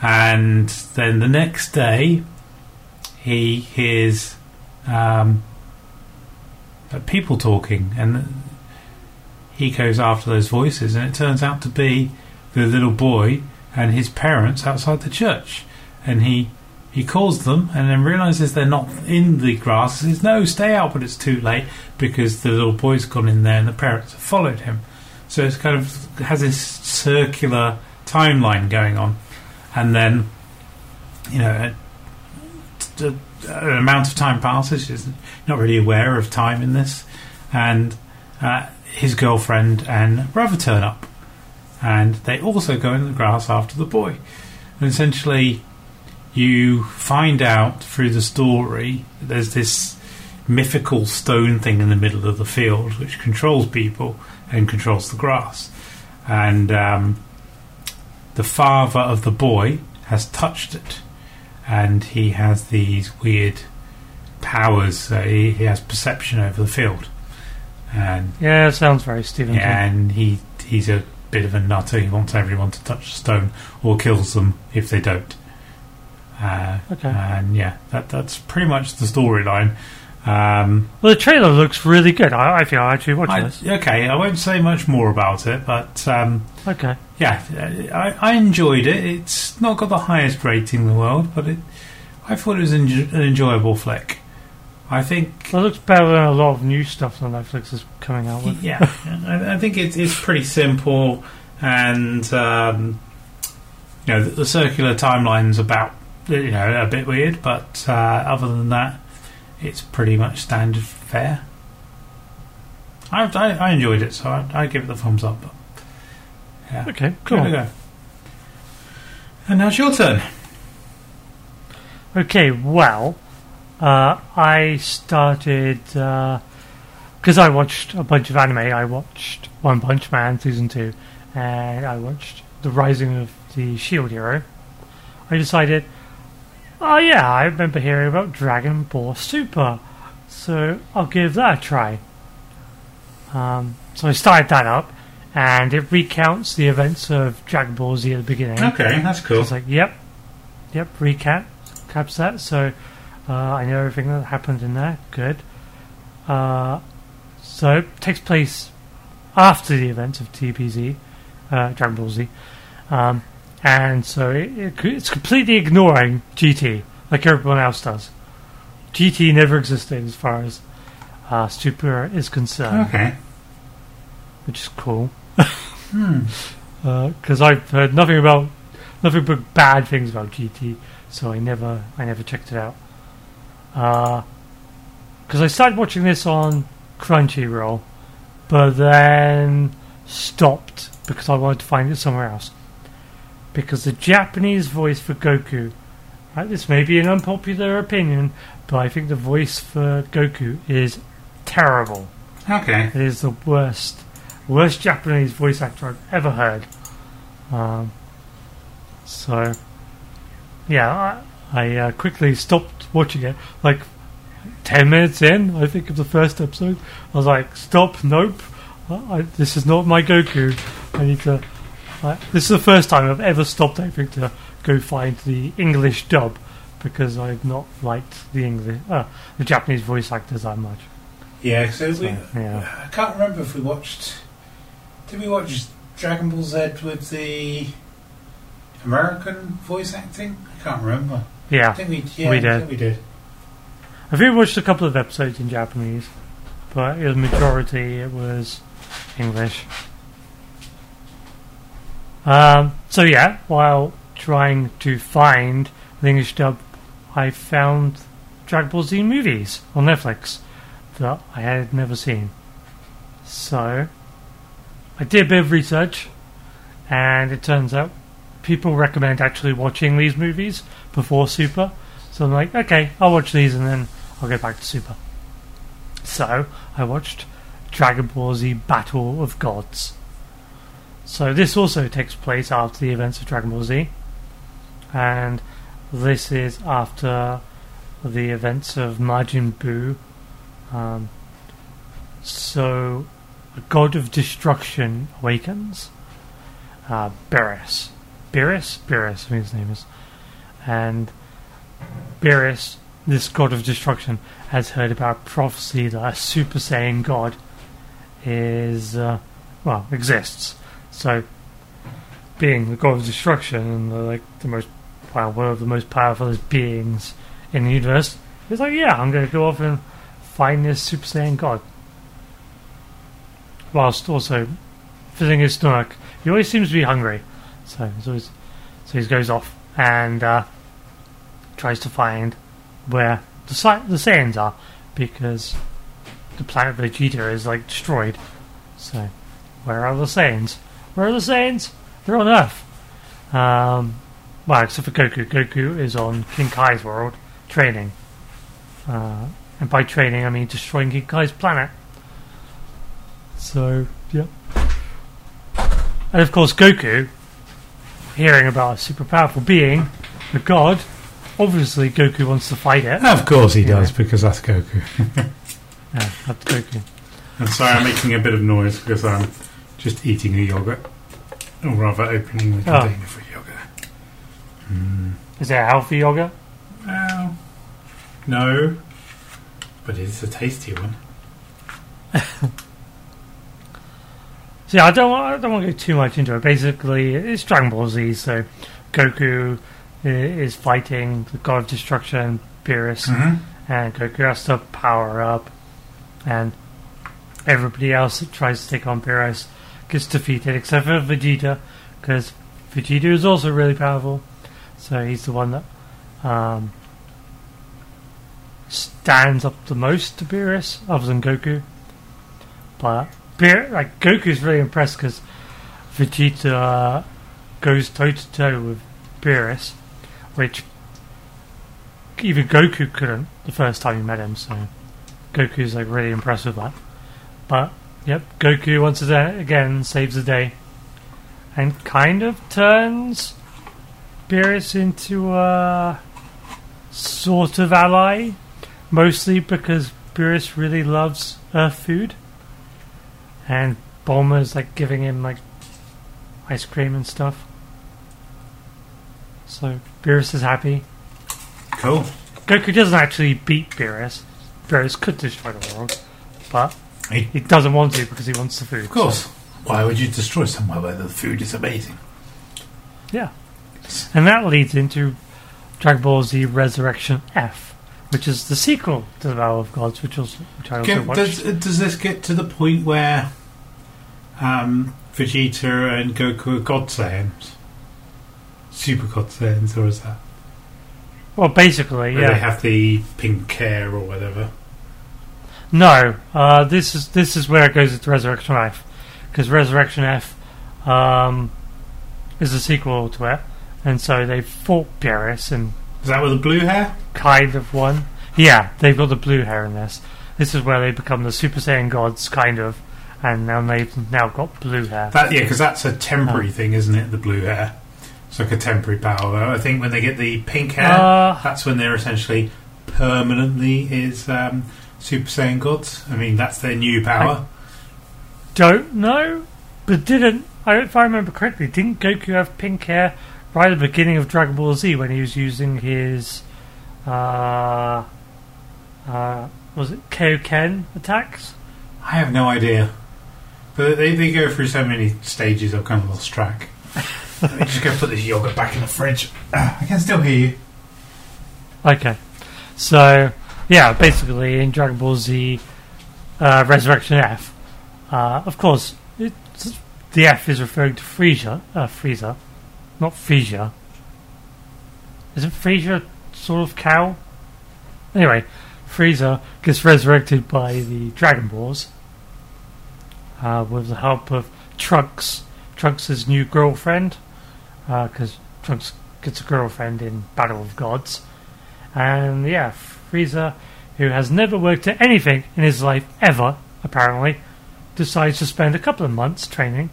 and then the next day, he hears um, uh, people talking, and he goes after those voices, and it turns out to be the little boy and his parents outside the church, and he he calls them, and then realizes they're not in the grass. Says, "No, stay out," but it's too late because the little boy's gone in there, and the parents have followed him. So it's kind of has this circular timeline going on, and then you know an amount of time passes. She's not really aware of time in this, and uh, his girlfriend and brother turn up, and they also go in the grass after the boy. And essentially, you find out through the story that there's this mythical stone thing in the middle of the field which controls people and controls the grass, and um, the father of the boy has touched it and he has these weird powers. Uh, he, he has perception over the field, and Yeah, it sounds very Stephen King. and he he's a bit of a nutter. He wants everyone to touch the stone or kills them if they don't. Uh, Okay. And yeah, that that's pretty much the storyline. Um, Well, the trailer looks really good. I, I feel I'll actually watch I, this. okay, I won't say much more about it, but um, Okay. yeah, I, I enjoyed it. It's not got the highest rating in the world, but it, I thought it was an enjoyable flick. I think, Well, it looks better than a lot of new stuff that Netflix is coming out with. yeah, I, I think it's it's pretty simple, and um, you know the, the circular timeline's about you know a bit weird, but uh, other than that, it's pretty much standard fare. I, I, I enjoyed it, so I, I give it the thumbs up. Yeah. Okay, cool. go. And now it's your turn. Okay, well, uh, I started uh, because I watched a bunch of anime. I watched One Punch Man season two, and I watched The Rising of the Shield Hero. I decided, oh yeah, I remember hearing about Dragon Ball Super, so I'll give that a try. Um, so I started that up, and it recounts the events of Dragon Ball Z at the beginning. Okay, that's cool. It's like, yep, yep, recap, caps that. So uh, I know everything that happened in there. Good. Uh, so it takes place after the events of DBZ, uh, Dragon Ball Z, um, and so it, it, it's completely ignoring GT like everyone else does. GT never existed as far as uh, Super is concerned, Okay. which is cool Hmm. because I've heard nothing about nothing but bad things about GT, so I never I never checked it out. Because I started watching this on Crunchyroll, but then stopped because I wanted to find it somewhere else. Because the Japanese voice for Goku, right, this may be an unpopular opinion, but I think the voice for Goku is terrible. Okay. It is the worst, worst Japanese voice actor I've ever heard. Um, so, yeah, I, I uh, quickly stopped watching it. Like ten minutes in, I think of the first episode, I was like, "Stop! Nope! I, I, this is not my Goku. I need to." I, this is the first time I've ever stopped anything to go find the English dub because I've not liked the English, uh, the Japanese voice actors that much. Yeah, so we, yeah. I can't remember if we watched. Did we watch Dragon Ball Z with the American voice acting? I can't remember. I Yeah, think we, yeah, We I did. think we did. I've even watched a couple of episodes in Japanese, but the majority it was English. Um, so yeah, while trying to find the English dub, I found Dragon Ball Z movies on Netflix that I had never seen. So I did a bit of research, and it turns out people recommend actually watching these movies before Super. So I'm like, okay, I'll watch these and then I'll go back to Super. So I watched Dragon Ball Z Battle of Gods. So this also takes place after the events of Dragon Ball Z, and this is after the events of Majin Buu. Um, so, a god of destruction awakens. Uh, Beerus. Beerus? Beerus, I think his name is. And Beerus, this god of destruction, has heard about prophecy that a Super Saiyan god is, uh, well, exists. So, being the god of destruction and the, like the most, well, one of the most powerful beings in the universe, he's like, yeah, I'm going to go off and find this Super Saiyan god. Whilst also filling his stomach. He always seems to be hungry, so always, so he goes off and uh, tries to find where the si- the Saiyans are because the planet Vegeta is like destroyed. So, where are the Saiyans? Where are the Saiyans? They're on Earth. Um, well, except for Goku. Goku is on King Kai's world training. Uh, and by training, I mean destroying King Kai's planet. So, yeah. And of course, Goku, hearing about a super powerful being, a god, obviously Goku wants to fight it. Of course he Yeah. does, because that's Goku. Yeah, that's Goku. I'm sorry, I'm making a bit of noise because I'm just eating a yogurt. Or rather, opening the Oh. container for yogurt. Mm. Is it a healthy yogurt? Well, no. But it is a tasty one. So yeah, I don't want, I don't want to go too much into it. Basically, it's Dragon Ball Z, so Goku is fighting the God of Destruction, Beerus, Mm-hmm. and Goku has to power up, and everybody else that tries to take on Beerus gets defeated, except for Vegeta, because Vegeta is also really powerful. So he's the one that um, stands up the most to Beerus, other than Goku. But Beer, like Goku's really impressed because Vegeta uh, goes toe to toe with Beerus, which even Goku couldn't the first time he met him. So Goku's like really impressed with that. But yep, Goku once again saves the day, and kind of turns Beerus into a sort of ally, mostly because Beerus really loves Earth food, and Bulma's like giving him like ice cream and stuff. So Beerus is happy. Cool. Goku doesn't actually beat Beerus. Beerus could destroy the world, but Hey. he doesn't want to because he wants the food. Of course. Why would you destroy somewhere where the food is amazing? Yeah. And that leads into Dragon Ball Z Resurrection F, which is the sequel to the Battle of Gods, which, also, which I also Okay, watched. does, does this get to the point where um, Vegeta and Goku are God Saiyans? Super God Saiyans, or is that? well, basically, yeah. they have the pink hair or whatever. No, uh, this is this is where it goes into Resurrection F, because Resurrection F um, is a sequel to it, and so they fought Beerus and Is that with the blue hair? kind of one. Yeah, they've got the blue hair in this. This is where they become the Super Saiyan gods, kind of, and now they've now got blue hair. That yeah, because that's a temporary thing, isn't it? The blue hair. It's like a temporary power. Though. I think when they get the pink hair, Uh, that's when they're essentially permanently is um, Super Saiyan gods. I mean, that's their new power. don't know, but didn't I, if I remember correctly, didn't Goku have pink hair right at the beginning of Dragon Ball Z when he was using his uh, uh, was it Koken attacks? I have no idea. But they, they go through so many stages, I've kind of lost track. Let me just go put this yogurt back in the fridge. I can still hear you. Okay, so yeah, basically in Dragon Ball Z uh, Resurrection F, uh, of course, it's, the F is referring to Frieza, uh, Frieza, not Frieza. Isn't Frieza sort of cow? Anyway, Frieza gets resurrected by the Dragon Balls uh, with the help of Trunks, Trunks' new girlfriend, because Trunks gets a girlfriend in Battle of Gods. And yeah, Frieza, who has never worked at anything in his life ever, apparently, decides to spend a couple of months training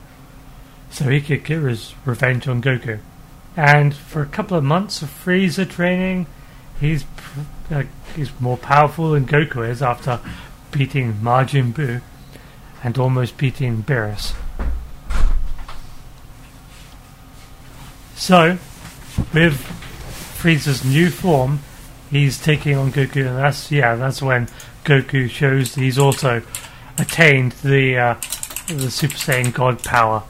so he could get his revenge on Goku. And for a couple of months of Frieza training, he's uh, he's more powerful than Goku is after beating Majin Buu and almost beating Beerus. So, with Frieza's new form, he's taking on Goku, and that's yeah, that's when Goku shows he's also attained the uh, the Super Saiyan God power,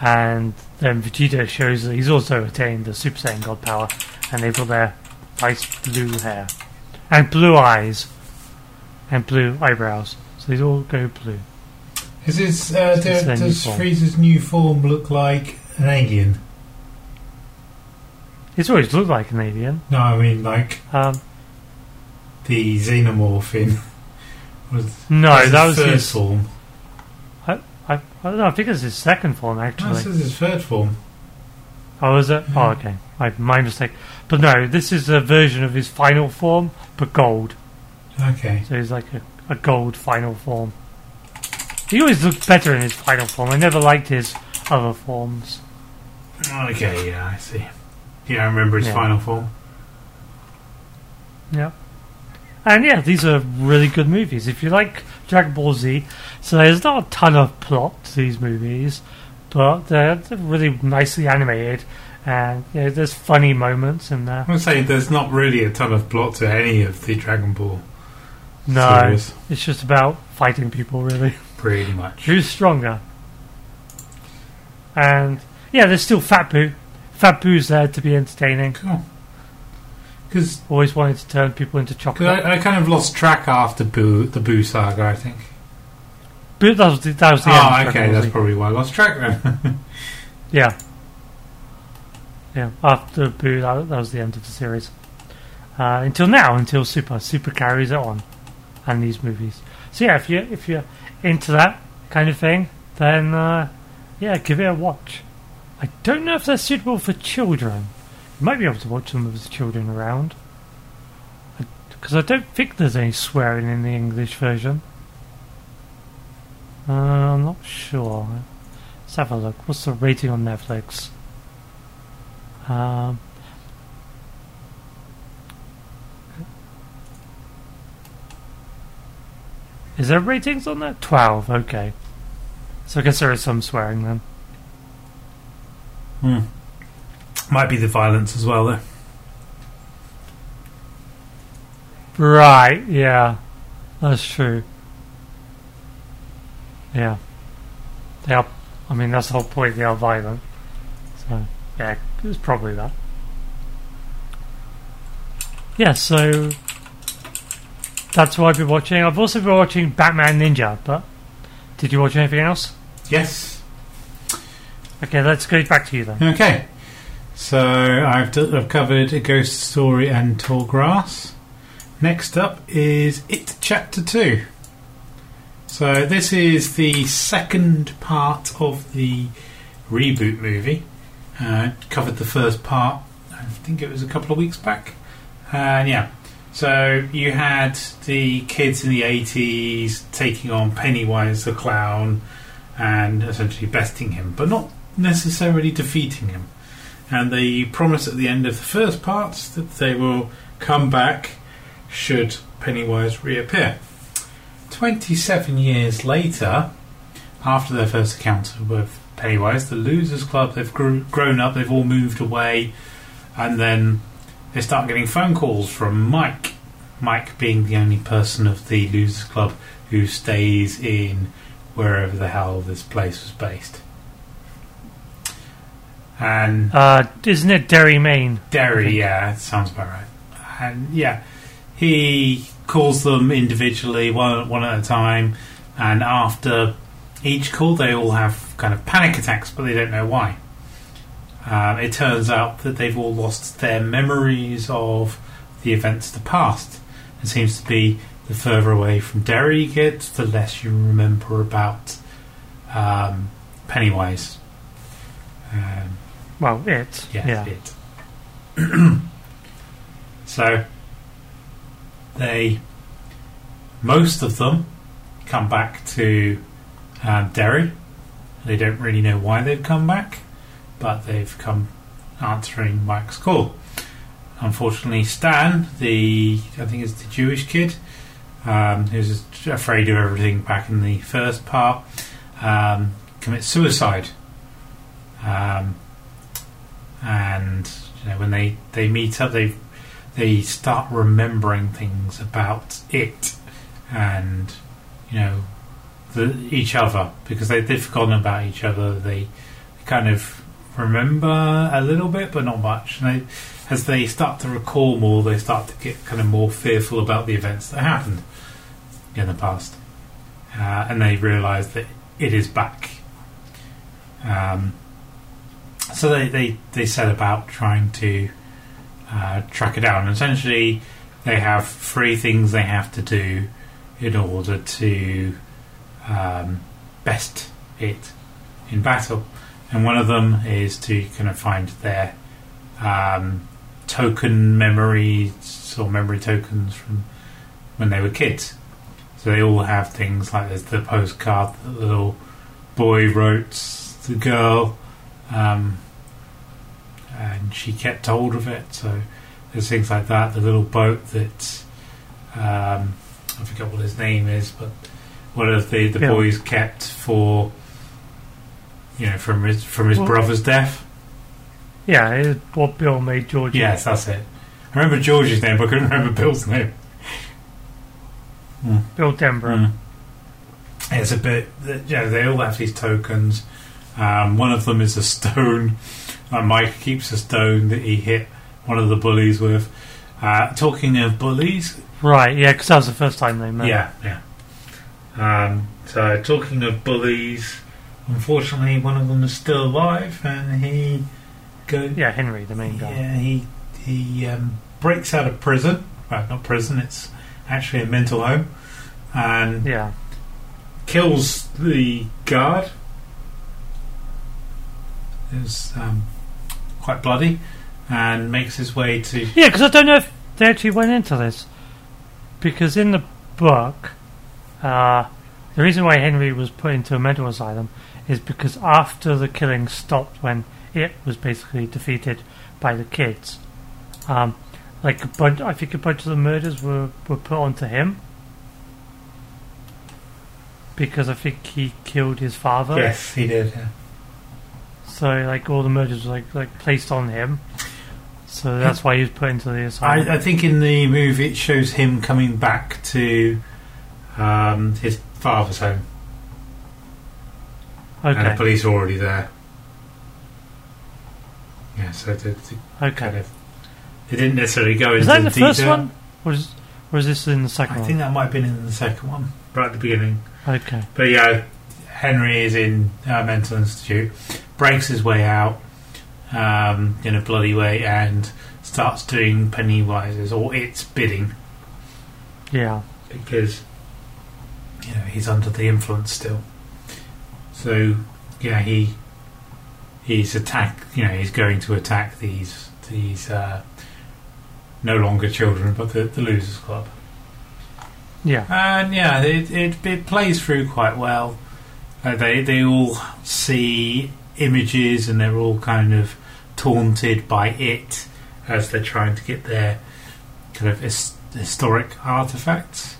and then Vegeta shows that he's also attained the Super Saiyan God power, and they've got their nice blue hair and blue eyes and blue eyebrows, so these all go blue. Is this, uh, their does form. Frieza's new form look like an alien? It's always looked like an alien. No, I mean like Um, the xenomorph in. Was, no, was that his was his. form. I, don't know. I think it's his second form oh, No, actually. this is his third form. Oh, is it? Yeah. Oh, okay. I, my mistake. But no, this is a version of his final form, but gold. Okay. So he's like a, a gold final form. He always looked better in his final form. I never liked his other forms. Okay, yeah, I see. Yeah, I remember his Yeah. final form. Yeah. And yeah, these are really good movies. If you like Dragon Ball Z, so there's not a ton of plot to these movies, but they're, really nicely animated, and you know, there's funny moments in there. I would say there's not really a ton of plot to any of the Dragon Ball No, series. it's just about fighting people, really. Pretty much. Who's stronger? And yeah, there's still Fat Buu. Fat Buu's there to be entertaining. Cool. Because Always wanted to turn people into chocolate. I, I kind of lost track after Buu, the Buu saga, I think. Buu, that was the, that was the end. Oh, okay, that's probably why I lost track then. Yeah. Yeah, after Buu, that, that was the end of the series. Uh, until now, until Super. Super carries it on. And these movies. So yeah, if you if you're into that kind of thing, then uh, yeah, give it a watch. I don't know if they're suitable for children. Might be able to watch them with the children around. Because I don't think there's any swearing in the English version. Uh, I'm not sure. Let's have a look. What's the rating on Netflix? Um, is there ratings on that? 12, okay. So I guess there is some swearing then. Hmm. Might be the violence as well, though. Right, yeah. That's true. Yeah. They are, I mean, that's the whole point, they are violent. So, yeah, it's probably that. Yeah, so that's what I've been watching. I've also been watching Batman Ninja, but did you watch anything else? Yes. Okay, let's go back to you then. Okay. So I've, d- I've covered A Ghost Story and Tall Grass. Next up is It Chapter 2. So this is the second part of the reboot movie. Uh, covered the first part, I think it was a couple of weeks back. And yeah, so you had the kids in the 80s taking on Pennywise the clown and essentially besting him, but not necessarily defeating him. And they promise at the end of the first part that they will come back should Pennywise reappear. 27 years later, after their first encounter with Pennywise, the Losers Club, they've gr- grown up, they've all moved away, and then they start getting phone calls from Mike. Mike being the only person of the Losers Club who stays in wherever the hell this place was based. And Uh, isn't it Derry, Maine? Derry, yeah, sounds about right. And yeah, he calls them individually, one one at a time, and after each call, they all have kind of panic attacks, but they don't know why. Um, it turns out that they've all lost their memories of the events of the past. It seems to be the further away from Derry you get, the less you remember about um, Pennywise. Um, Well, it. yeah, yeah. it. so they, most of them, come back to um, Derry. They don't really know why they've come back, but they've come answering Mike's call. Unfortunately, Stan, the I think it's the Jewish kid, um, who's afraid of everything back in the first part, um, commits suicide. Um, and you know when they, they meet up, they they start remembering things about it, and you know the, each other because they, they've forgotten about each other. They kind of remember a little bit, but not much. And they, as they start to recall more, they start to get kind of more fearful about the events that happened in the past, uh, and they realise that it is back. Um, so they, they, they set about trying to uh, track it down. Essentially, they have three things they have to do in order to um, best it in battle. And one of them is to kind of find their um, token memories or memory tokens from when they were kids. So they all have things like there's the postcard that the little boy wrote the girl, um, and she kept hold of it. So there's things like that. The little boat that um, I forget what his name is, but one of the, the Bill. boys kept for you know from his from his Well- brother's death. Yeah, what Bill made George. Yes, that's it. I remember George's name, but I couldn't remember Bill's name. Bill Denbrough. Mm. It's a bit. Yeah, they all have these tokens. Um, one of them is a stone. Uh, Mike keeps a stone that he hit one of the bullies with. Uh, talking of bullies, Right, yeah, because that was the first time they met. yeah, yeah. Um, so talking of bullies, unfortunately, one of them is still alive, and he goes. Yeah, Henry, the main guy. Yeah, he he um, breaks out of prison. Well, not prison. It's actually a mental home, and Yeah. kills the guard. Is um, quite bloody, and makes his way to. Yeah, because I don't know if they actually went into this. Because in the book, uh, the reason why Henry was put into a mental asylum is because after the killing stopped, when it was basically defeated by the kids, um, like a bunch, I think a bunch of the murders were were put onto him because I think he killed his father. Yes, he did. Yeah. So like all the murders were like like placed on him. So that's why he was put into the asylum. I, I think in the movie it shows him coming back to um, his father's home, okay. and the police are already there. Yeah, so they, they Okay. kind of they didn't necessarily go into Is that the detail. first one? Or is, or is this in the second I think that might have been in the second one, right at the beginning. Okay. But yeah, Henry is in a mental institute, breaks his way out um, in a bloody way, and starts doing Pennywise's or its bidding Yeah. because you know he's under the influence still. So yeah, he he's attack. You know, he's going to attack these these uh, no longer children, but the, the Losers Club. Yeah. And yeah, it, it, it plays through quite well. Uh, they they all see images and they're all kind of taunted by it as they're trying to get their kind of his, historic artifacts.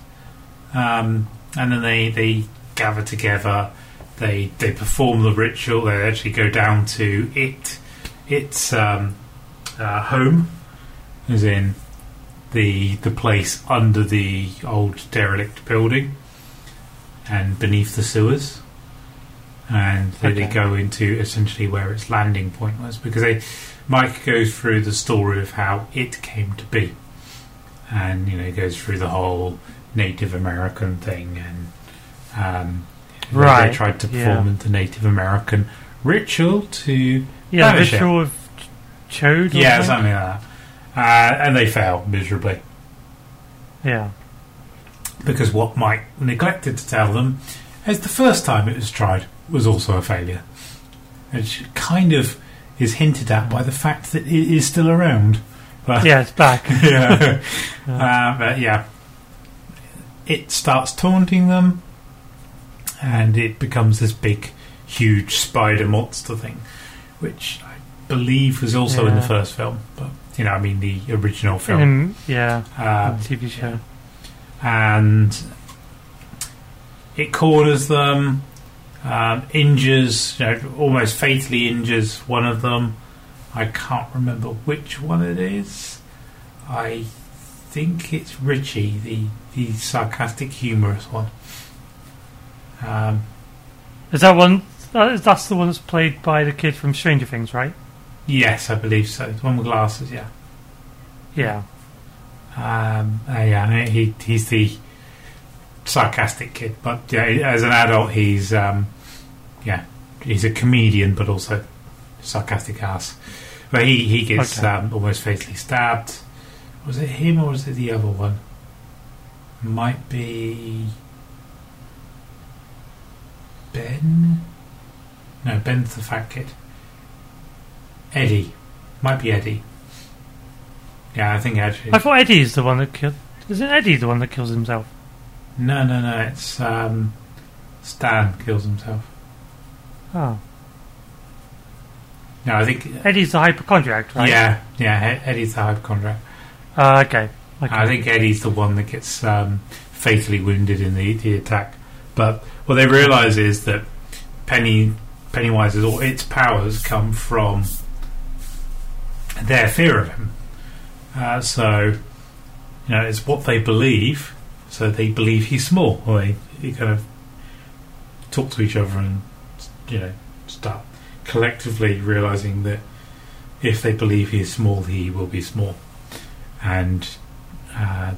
Um, and then they, they gather together. They they perform the ritual. They actually go down to it its um, uh, home, as in the the place under the old derelict building and beneath the sewers. And they, they go into essentially where its landing point was because they Mike goes through the story of how it came to be, and you know goes through the whole Native American thing and um, they- Right, They tried to perform yeah. the Native American ritual to Yeah, the it. ritual of Ch- Chüd. or yeah something? something like that, uh, and they fail miserably. Yeah. because what Mike neglected to tell them is the first time it was tried was also a failure. Which kind of is hinted at by the fact that it is still around. But Yeah, it's back. yeah. Yeah. Uh, but yeah, it starts taunting them, and it becomes this big, huge spider monster thing, which I believe was also in the first film. But you know, I mean, the original film. Um, yeah, Uh, TV show. and it corners them, um, injures, you know, almost fatally injures one of them. I can't remember which one it is. I think it's Richie, the, the sarcastic, humorous one. Um, Is that one? That is, the one that's played by the kid from Stranger Things, right? yes, I believe so. The one with glasses, yeah. Yeah. Um, uh, yeah, he he's the sarcastic kid, but yeah, as an adult, he's um, yeah, he's a comedian, but also sarcastic ass. But he he gets Okay. um, almost fatally stabbed. Was it him or was it the other one? Might be Ben. No, Ben's the fat kid. Eddie, might be Eddie. Yeah, I think Eddie. I thought Eddie's the one that killed. Isn't Eddie the one that kills himself? No, no, no. It's um, Stan kills himself. Oh, No, I think. Eddie's the hypochondriac, right? Yeah, yeah. Eddie's the hypochondriac. Uh, okay. Okay. I think Eddie's the one that gets um, fatally wounded in the, the attack. But what they realise is that Penny Pennywise's or its powers come from their fear of him. Uh, so, you know, it's what they believe. So they believe he's small. Or they, they kind of talk to each other and, you know, start collectively realising that if they believe he is small, he will be small. And uh,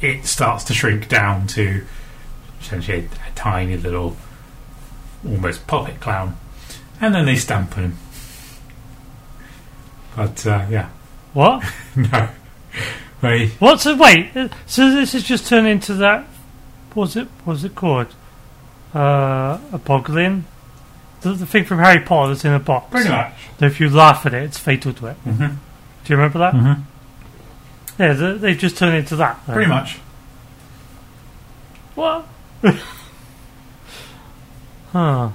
it starts to shrink down to essentially a, a tiny little, almost puppet clown, and then they stamp on him. But uh, yeah, What? no, they What's it? Wait. So this has just turned into that. What's it? What's it called? Uh, a boglin. The, the thing from Harry Potter that's in a box. pretty much. That if you laugh at it, it's fatal to it. Mm-hmm. Do you remember that? Mm-hmm. Yeah, they, they've just turned into that. Pretty much. What? Huh.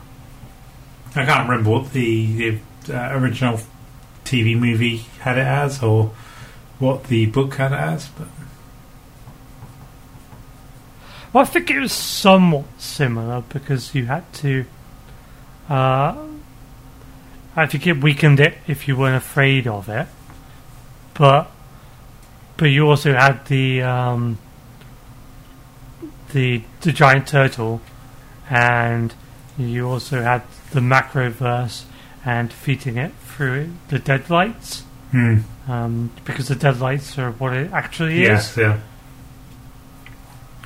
I can't remember what the, the uh, original TV movie had it as, or what the book had it as. But Well, I think it was somewhat similar because you had to. Uh, I think it weakened it if you weren't afraid of it, but but you also had the um, the the giant turtle, and you also had the macroverse and defeating it through the deadlights, hmm. um, because the deadlights are what it actually is yes, yeah,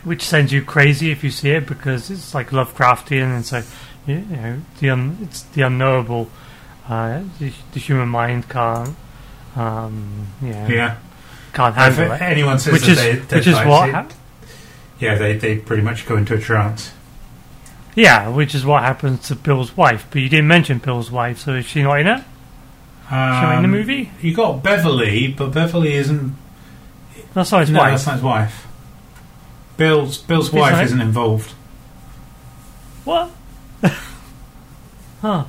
which sends you crazy if you see it because it's like Lovecraftian and so you know the un, it's the unknowable. Uh, the, the human mind can't, um, you know, yeah. can't If handle it. anyone says Which that is they, which is what, it, hap- yeah, they they pretty much go into a trance. yeah, which is what happens to Bill's wife. But you didn't mention Bill's wife, so is she not in it? Um, She not in the movie? You got Beverly, but Beverly isn't. That's not his no, wife. that's not his wife. Bill's Bill's wife isn't involved. What? huh.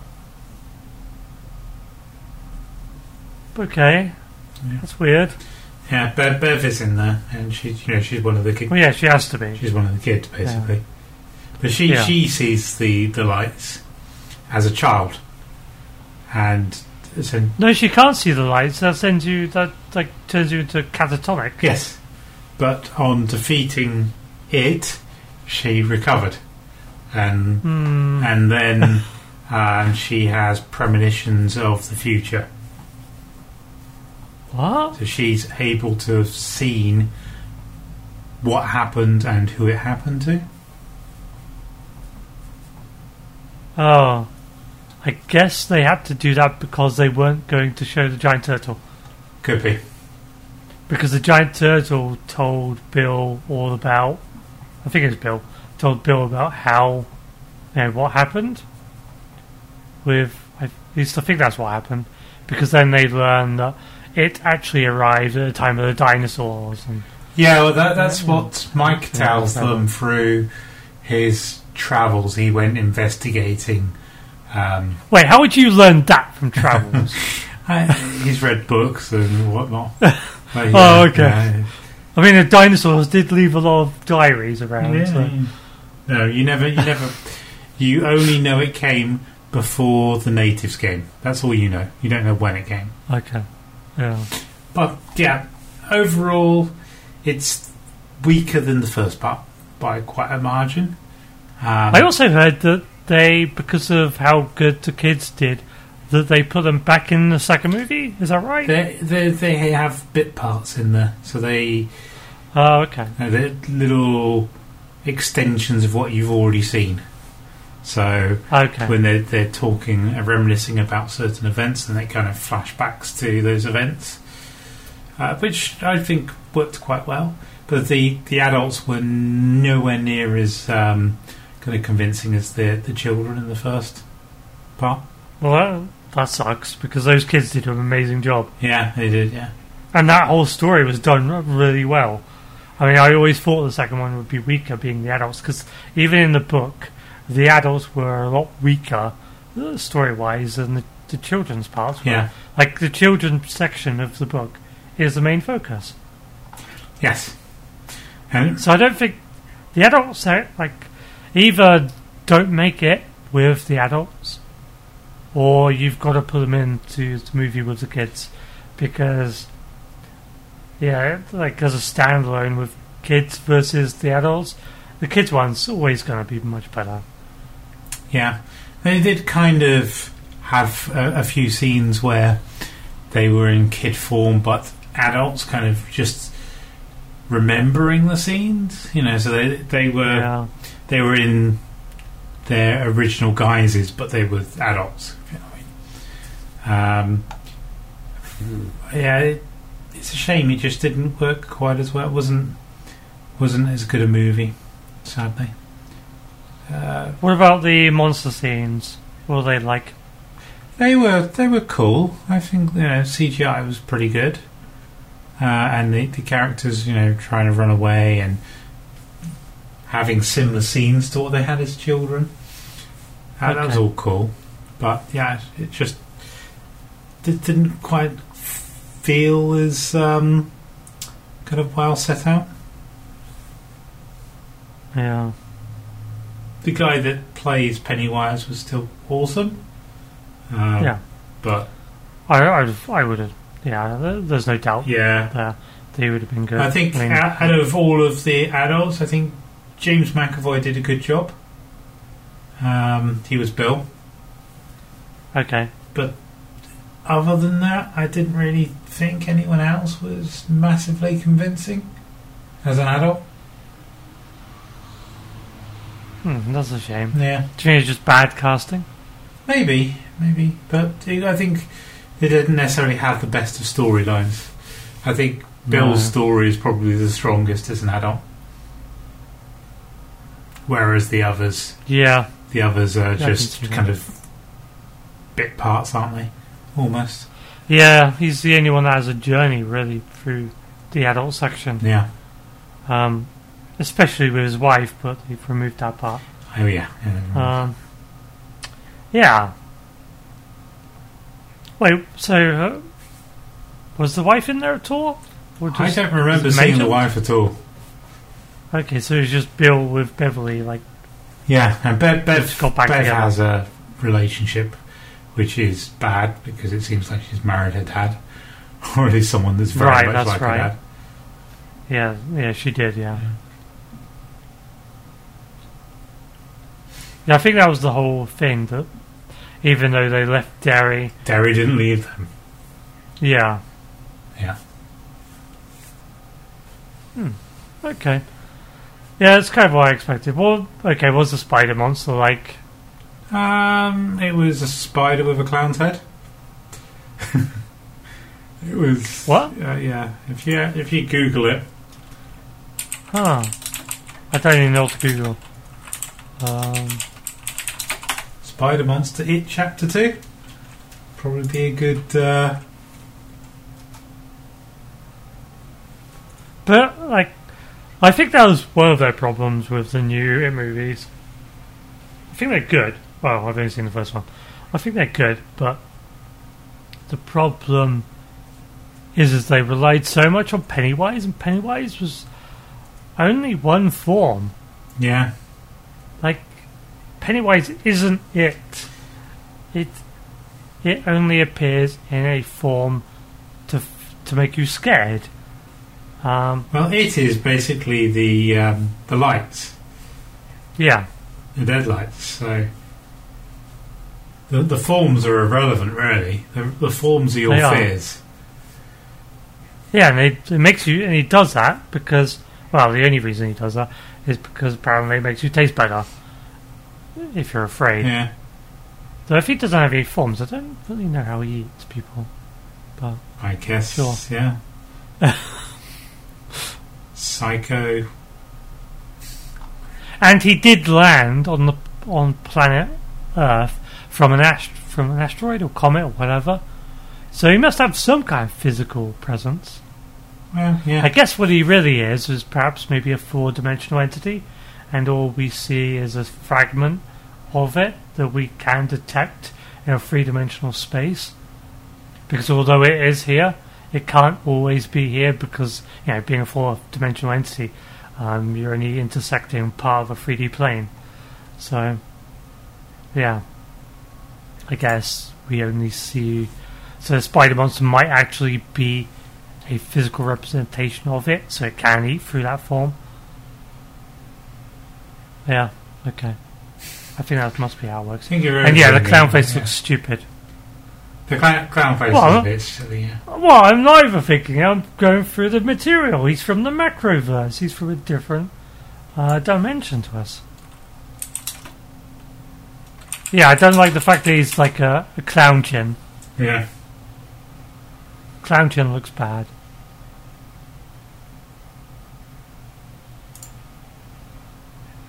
Okay, Yeah. that's weird. Yeah, Bev, Bev is in there, and she's you know she's one of the kids. Well, yeah, she has to be. She's one of the kids, basically. But she Yeah. she sees the the lights as a child, and so No, she can't see the lights. That sends you. That like turns you into catatonic. yes, but on defeating it, she recovered, and Hmm. and then um, she has premonitions of the future. What? So she's able to have seen what happened and who it happened to. Oh, I guess they had to do that because they weren't going to show the giant turtle. Could be. Because the giant turtle told Bill all about. I think it was Bill told Bill about how, you know, what happened. With at least I think that's what happened. Because then they learned that it actually arrived at the time of the dinosaurs and Yeah, well, that, that's Yeah. what Mike tells them through his travels. He went investigating. Um, Wait, how would you learn that from travels? I, he's read books and whatnot. But Oh, okay. I mean, the dinosaurs did leave a lot of diaries around. Yeah, so. No, you never, you never, you only know it came before the natives came. That's all you know. You don't know when it came. Okay. Yeah. But yeah, overall, it's weaker than the first part by quite a margin. Um, I also heard that they, because of how good the kids did, that they put them back in the second movie. Is that right? They, they, they have bit parts in there, so they Oh, okay. uh, they're little extensions of what you've already seen. So Okay. when they're they're talking, uh, reminiscing about certain events, and they kind of flashbacks to those events, uh, which I think worked quite well. But the the adults were nowhere near as um, kind of convincing as the the children in the first part. Well, that, sucks because those kids did an amazing job, Yeah, they did. Yeah, and that whole story was done really well. I mean, I always thought the second one would be weaker, being the adults, because even in the book, the adults were a lot weaker uh, story-wise than the, the children's parts. Were. yeah, Like the children's section of the book is the main focus. yes. And So I don't think the adults like either don't make it with the adults, or you've got to put them into the movie with the kids, because yeah, like as a standalone with kids versus the adults, the kids one's always going to be much better. Yeah, they did kind of have a, a few scenes where they were in kid form, but adults kind of just remembering the scenes. You know, so they they were Yeah, they were in their original guises, but they were adults. If you know what I mean. Um, yeah, it, it's a shame it just didn't work quite as well. It wasn't wasn't as good a movie, sadly. Uh, What about the monster scenes? What were they like? They were they were cool. I think you know CGI was pretty good, uh, and the, the characters you know trying to run away and having similar scenes to what they had as children. Uh, That was all cool, but yeah, it just it didn't quite feel as um, kind of well set out. Yeah. The guy that plays Pennywise was still awesome. Um, Yeah. but I, I, I would have. Yeah, there's no doubt yeah, there. They would have been good. I think I mean, out, of all of the adults, I think James McAvoy did a good job. Um, he was Bill. okay. Other than that, I didn't really think anyone else was massively convincing as an adult. Hmm, that's a shame. Yeah, Do you think it's just bad casting? maybe, maybe, but I think they didn't necessarily have the best of storylines. I think Bill's No. story is probably the strongest as an adult, whereas the others, Yeah. the others are can just kind of bit parts, aren't they? Almost. Yeah, he's the only one that has a journey really through the adult section. Yeah. Um, especially with his wife, but they've removed that part. Oh yeah. yeah. Um, yeah. Wait, so uh, was the wife in there at all? Or I don't remember seeing the wife at all. Okay, so it's just Bill with Beverly, like Yeah, and Bev, Bev, got back Bev has a relationship which is bad because it seems like she's married her dad, or at least someone that's very Right, much that's like right. her dad. yeah, yeah, she did, yeah. Yeah, I think that was the whole thing that even though they left Derry, Derry didn't leave them. yeah, Yeah. Hmm, okay. Yeah, it's kind of what I expected. Well, okay, was the spider monster like? Um, it was a spider with a clown's head. it was What? Uh, yeah, if you if you Google it, Huh. I don't even know what to Google. Um, Spider Monster It Chapter Two, probably be a good. Uh, but like, I think that was one of their problems with the new It movies. I think they're good. Well, I've only seen the first one. I think they're good, but the problem is, is they relied so much on Pennywise, and Pennywise was only one form. yeah, Like, Pennywise isn't it. It it only appears in a form to to make you scared. Um, well, it is basically the um, the lights. yeah, the deadlights. So the the forms are irrelevant, really. The, the forms are your They are. fears. yeah, and it, it makes you, and he does that because, well, the only reason he does that is because apparently it makes you taste better if you're afraid. Yeah, So if he doesn't have any forms, I don't really know how he eats people. But I guess. Sure. Yeah. Psycho. and he did land on the on planet Earth from an ast- from an asteroid or comet or whatever. So he must have some kind of physical presence. Well, yeah. I guess what he really is is perhaps maybe a four-dimensional entity, and all we see is a fragment of it that we can detect in a three-dimensional space. Because although it is here, it can't always be here because you know, being a four-dimensional entity, um, you're only intersecting part of a 3D plane. So, yeah, I guess we only see. So the spider monster might actually be a physical representation of it, so it can eat through that form. Yeah, okay. I think that must be how it I works. think you're And yeah, the clown face yeah. looks stupid. The clown, clown face Well, is a bit silly. Yeah. Well, I'm not even thinking. I'm going through the material. He's from the Macroverse. He's from a different uh, dimension to us. Yeah, I don't like the fact that he's like a, a clown chin. Yeah. Clown chin looks bad.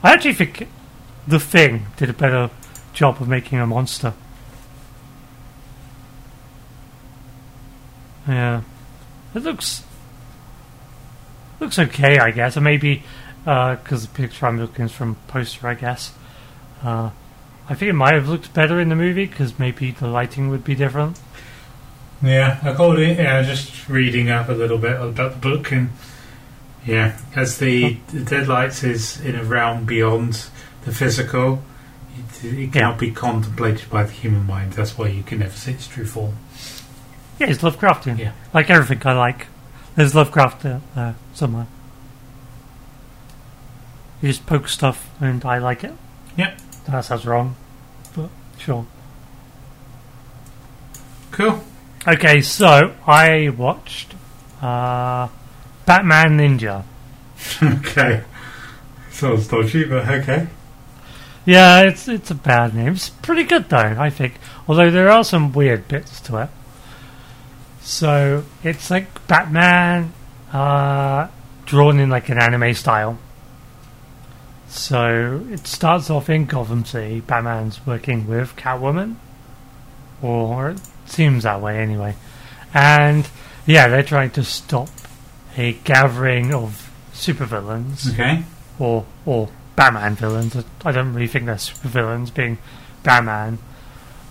I actually think the thing did a better job of making a monster. Yeah, it looks looks okay, I guess. Or maybe because the picture I'm looking is from poster, I guess. Uh, I think it might have looked better in the movie because maybe the lighting would be different. Yeah, according yeah, just reading up a little bit about the book and yeah, as the, the Deadlights is in a realm beyond the physical, it, it cannot be contemplated by the human mind. That's why you can never see its true form. Yeah, it's Lovecraftian. Yeah. Like everything I like. There's Lovecraft uh, uh, somewhere. You just poke stuff and I like it. Yep. That sounds wrong, but sure. Cool. Okay, so I watched uh, Batman Ninja. okay. Sounds dodgy, but okay. Yeah, it's it's a bad name. It's pretty good though, I think. Although there are some weird bits to it. So it's like Batman, uh, drawn in like an anime style. So it starts off in Gotham City. Batman's working with Catwoman, or it seems that way anyway. And yeah, they're trying to stop a gathering of supervillains Okay. or or Batman villains. I don't really think they're supervillains, being Batman.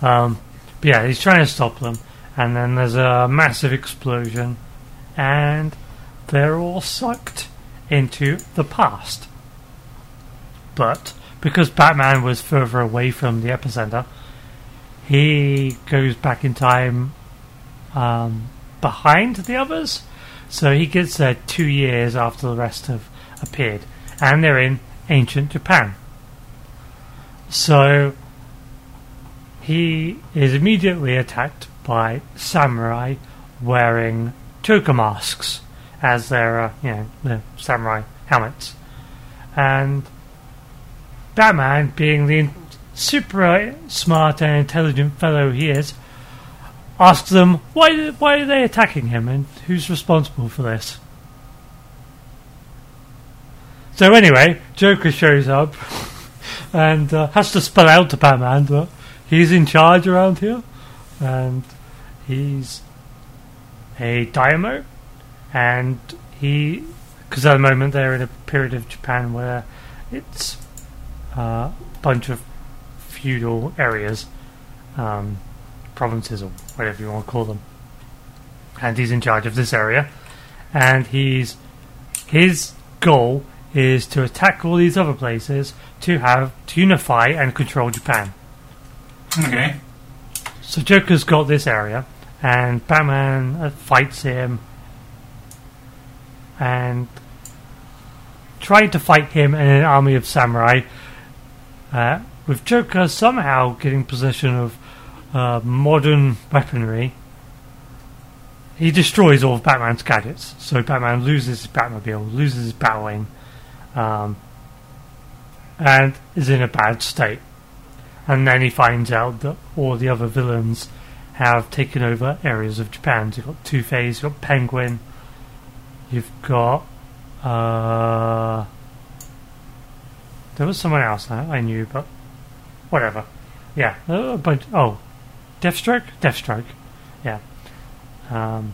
Um, but yeah, he's trying to stop them, and then there's a massive explosion, and they're all sucked into the past. But because Batman was further away from the epicenter, he goes back in time um, behind the others. So he gets there two years after the rest have appeared, and they're in ancient Japan. So he is immediately attacked by samurai wearing Joker masks as their, uh, you know, the samurai helmets, and Batman, being the super smart and intelligent fellow he is, asks them why why are they attacking him and who's responsible for this. So anyway, Joker shows up and uh, has to spell out to Batman that he's in charge around here, and he's a daimyo, and he because at the moment they're in a period of Japan where it's a bunch of feudal areas, um, provinces or whatever you want to call them, and he's in charge of this area, and he's his goal is to attack all these other places to have to unify and control Japan. Okay. So Joker's got this area, and Batman uh, fights him, and tried to fight him and an army of samurai. Uh, with Joker somehow getting possession of uh, modern weaponry, he destroys all of Batman's gadgets. So Batman loses his Batmobile, loses his Batwing, um, and is in a bad state. And then he finds out that all the other villains have taken over areas of Japan. So you've got Two Face, you've got Penguin, you've got. Uh, there was someone else I, I knew, but whatever. Yeah, a bunch. Oh, Deathstroke? Deathstroke. Yeah. Um,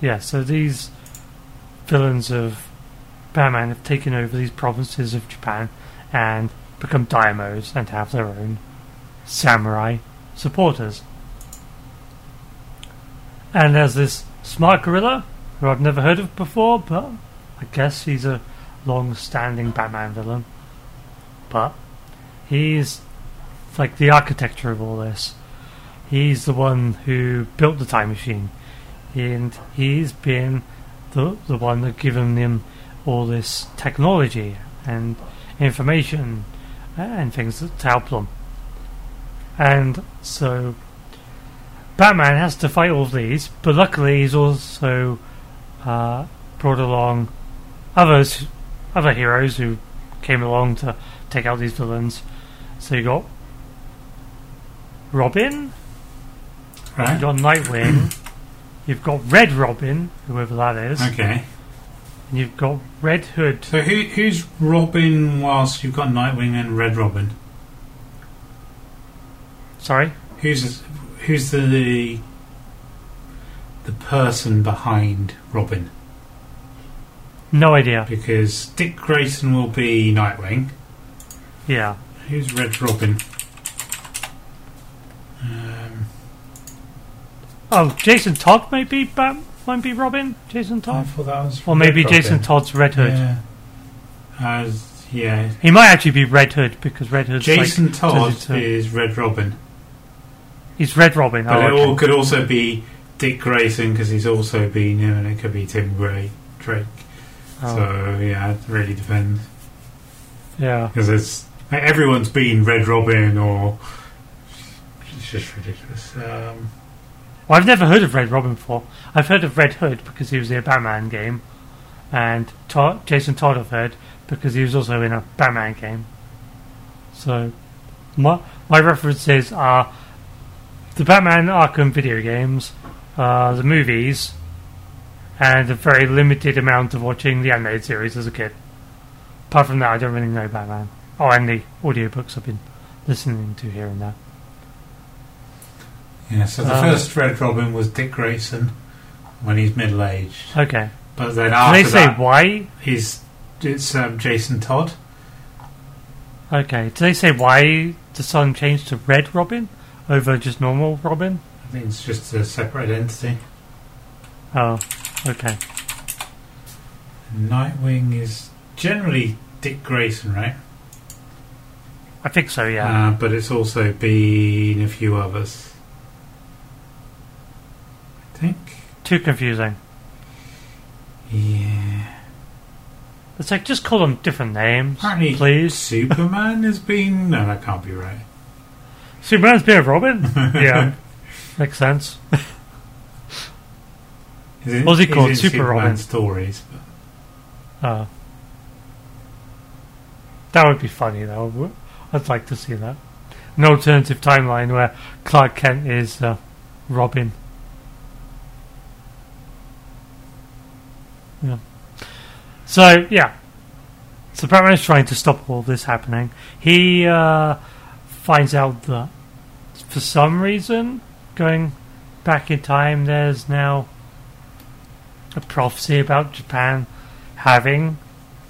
yeah, so these villains of Batman have taken over these provinces of Japan and become daimyos and have their own samurai supporters. And there's this smart gorilla who I've never heard of before, but I guess he's a long standing Batman villain. But he's like the architecture of all this. He's the one who built the time machine, and he's been the the one that given them all this technology and information and things to help them. And so Batman has to fight all of these, but luckily he's also uh, brought along others, other heroes who came along to take out these villains. So you got Robin, Right. you've got Nightwing, you've got Red Robin, whoever that is, Okay. and you've got Red Hood. So who who's Robin whilst you've got Nightwing and Red Robin? Sorry, Who's who's the the person behind Robin? No idea. because Dick Grayson will be Nightwing. Yeah. Who's Red Robin? Um, Oh, Jason Todd might be Bat- might be Robin. Jason I Todd, thought that was. or maybe Red Jason Todd's Red Hood. Yeah. As yeah, He might actually be Red Hood because Red Hood's Jason Todd into- is Red Robin, He's Red Robin. but Oh, it okay. all could also be Dick Grayson because he's also been, know, and it could be Tim Gray, Drake. Oh, So yeah, it really depends yeah. because it's like, everyone's been Red Robin or it's just ridiculous. Um, Well, I've never heard of Red Robin before. I've heard of Red Hood because he was in a Batman game, and Todd, Jason Todd I've heard because he was also in a Batman game. So, my my references are the Batman Arkham video games, uh, the movies, and a very limited amount of watching the animated series as a kid. Apart from that, I don't really know Batman. Oh, and the audiobooks I've been listening to here and there. yeah, so the Um, first Red Robin was Dick Grayson when he's middle aged, Okay. but then Do after they say that, why? he's it's um, Jason Todd. Okay. Do they say why the sun changed to Red Robin over just normal Robin? I think it's just a separate entity. Oh, okay. Nightwing is generally Dick Grayson, right? I think so, yeah. Uh, but it's also been a few others. I think. Too confusing. Yeah. It's like, just call them different names, Apparently, please. Superman has been. No, that can't be right. Superman's been a Robin? yeah. Makes sense. In- What's he called? Super Superman Robin? stories. But Uh, that would be funny, though. I'd like to see that. An alternative timeline where Clark Kent is uh, Robin. Yeah. So, yeah. So Batman is trying to stop all this happening. He uh, finds out that for some reason, going back in time, there's now a prophecy about Japan having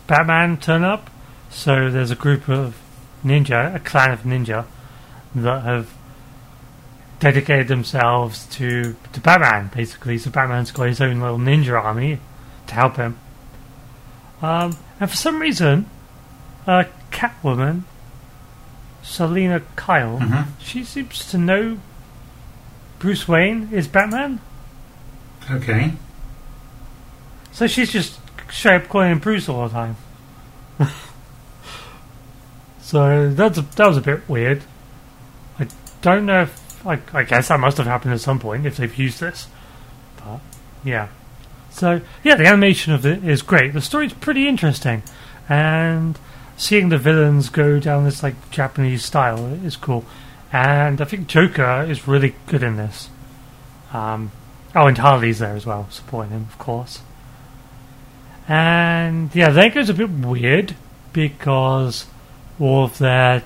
Batman turn up. So there's a group of ninja, a clan of ninja, that have dedicated themselves to to Batman. Basically, so Batman's got his own little ninja army to help him. Um, and for some reason, uh, Catwoman, Selina Kyle, Mhm. she seems to know Bruce Wayne is Batman. okay. So she's just straight up calling him Bruce all the time. so that's that was a bit weird. I don't know if I, I guess that must have happened at some point if they've used this, but yeah. So yeah, the animation of it is great. The story's pretty interesting, and seeing the villains go down this like Japanese style is cool. And I think Joker is really good in this. Um, oh, and Harley's there as well, supporting him, of course. And yeah, then it goes a bit weird because all of their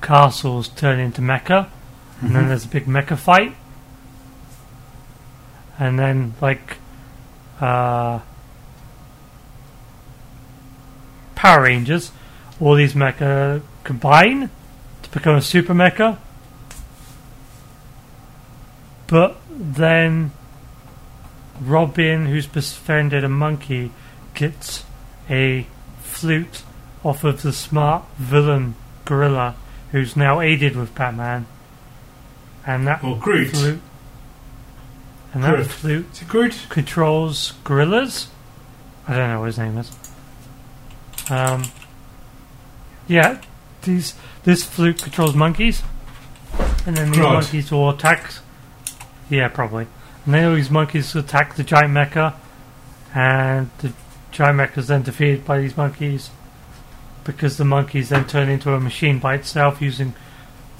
castles turn into mecha, and then Mhm. there's a big mecha fight, and then like uh, Power Rangers, all these mecha combine to become a super mecha, but then Robin, who's befriended a monkey, gets a flute off of the smart villain gorilla, who's now aided with Batman, and that Or Groot. flute, and that Groot. flute Is it Groot? controls gorillas. I don't know what his name is. Um, yeah, these this flute controls monkeys, and then these Grodd. monkeys will attack. Yeah, probably. And then all these monkeys attack the giant mecha, and the giant mecha is then defeated by these monkeys because the monkeys then turn into a machine by itself using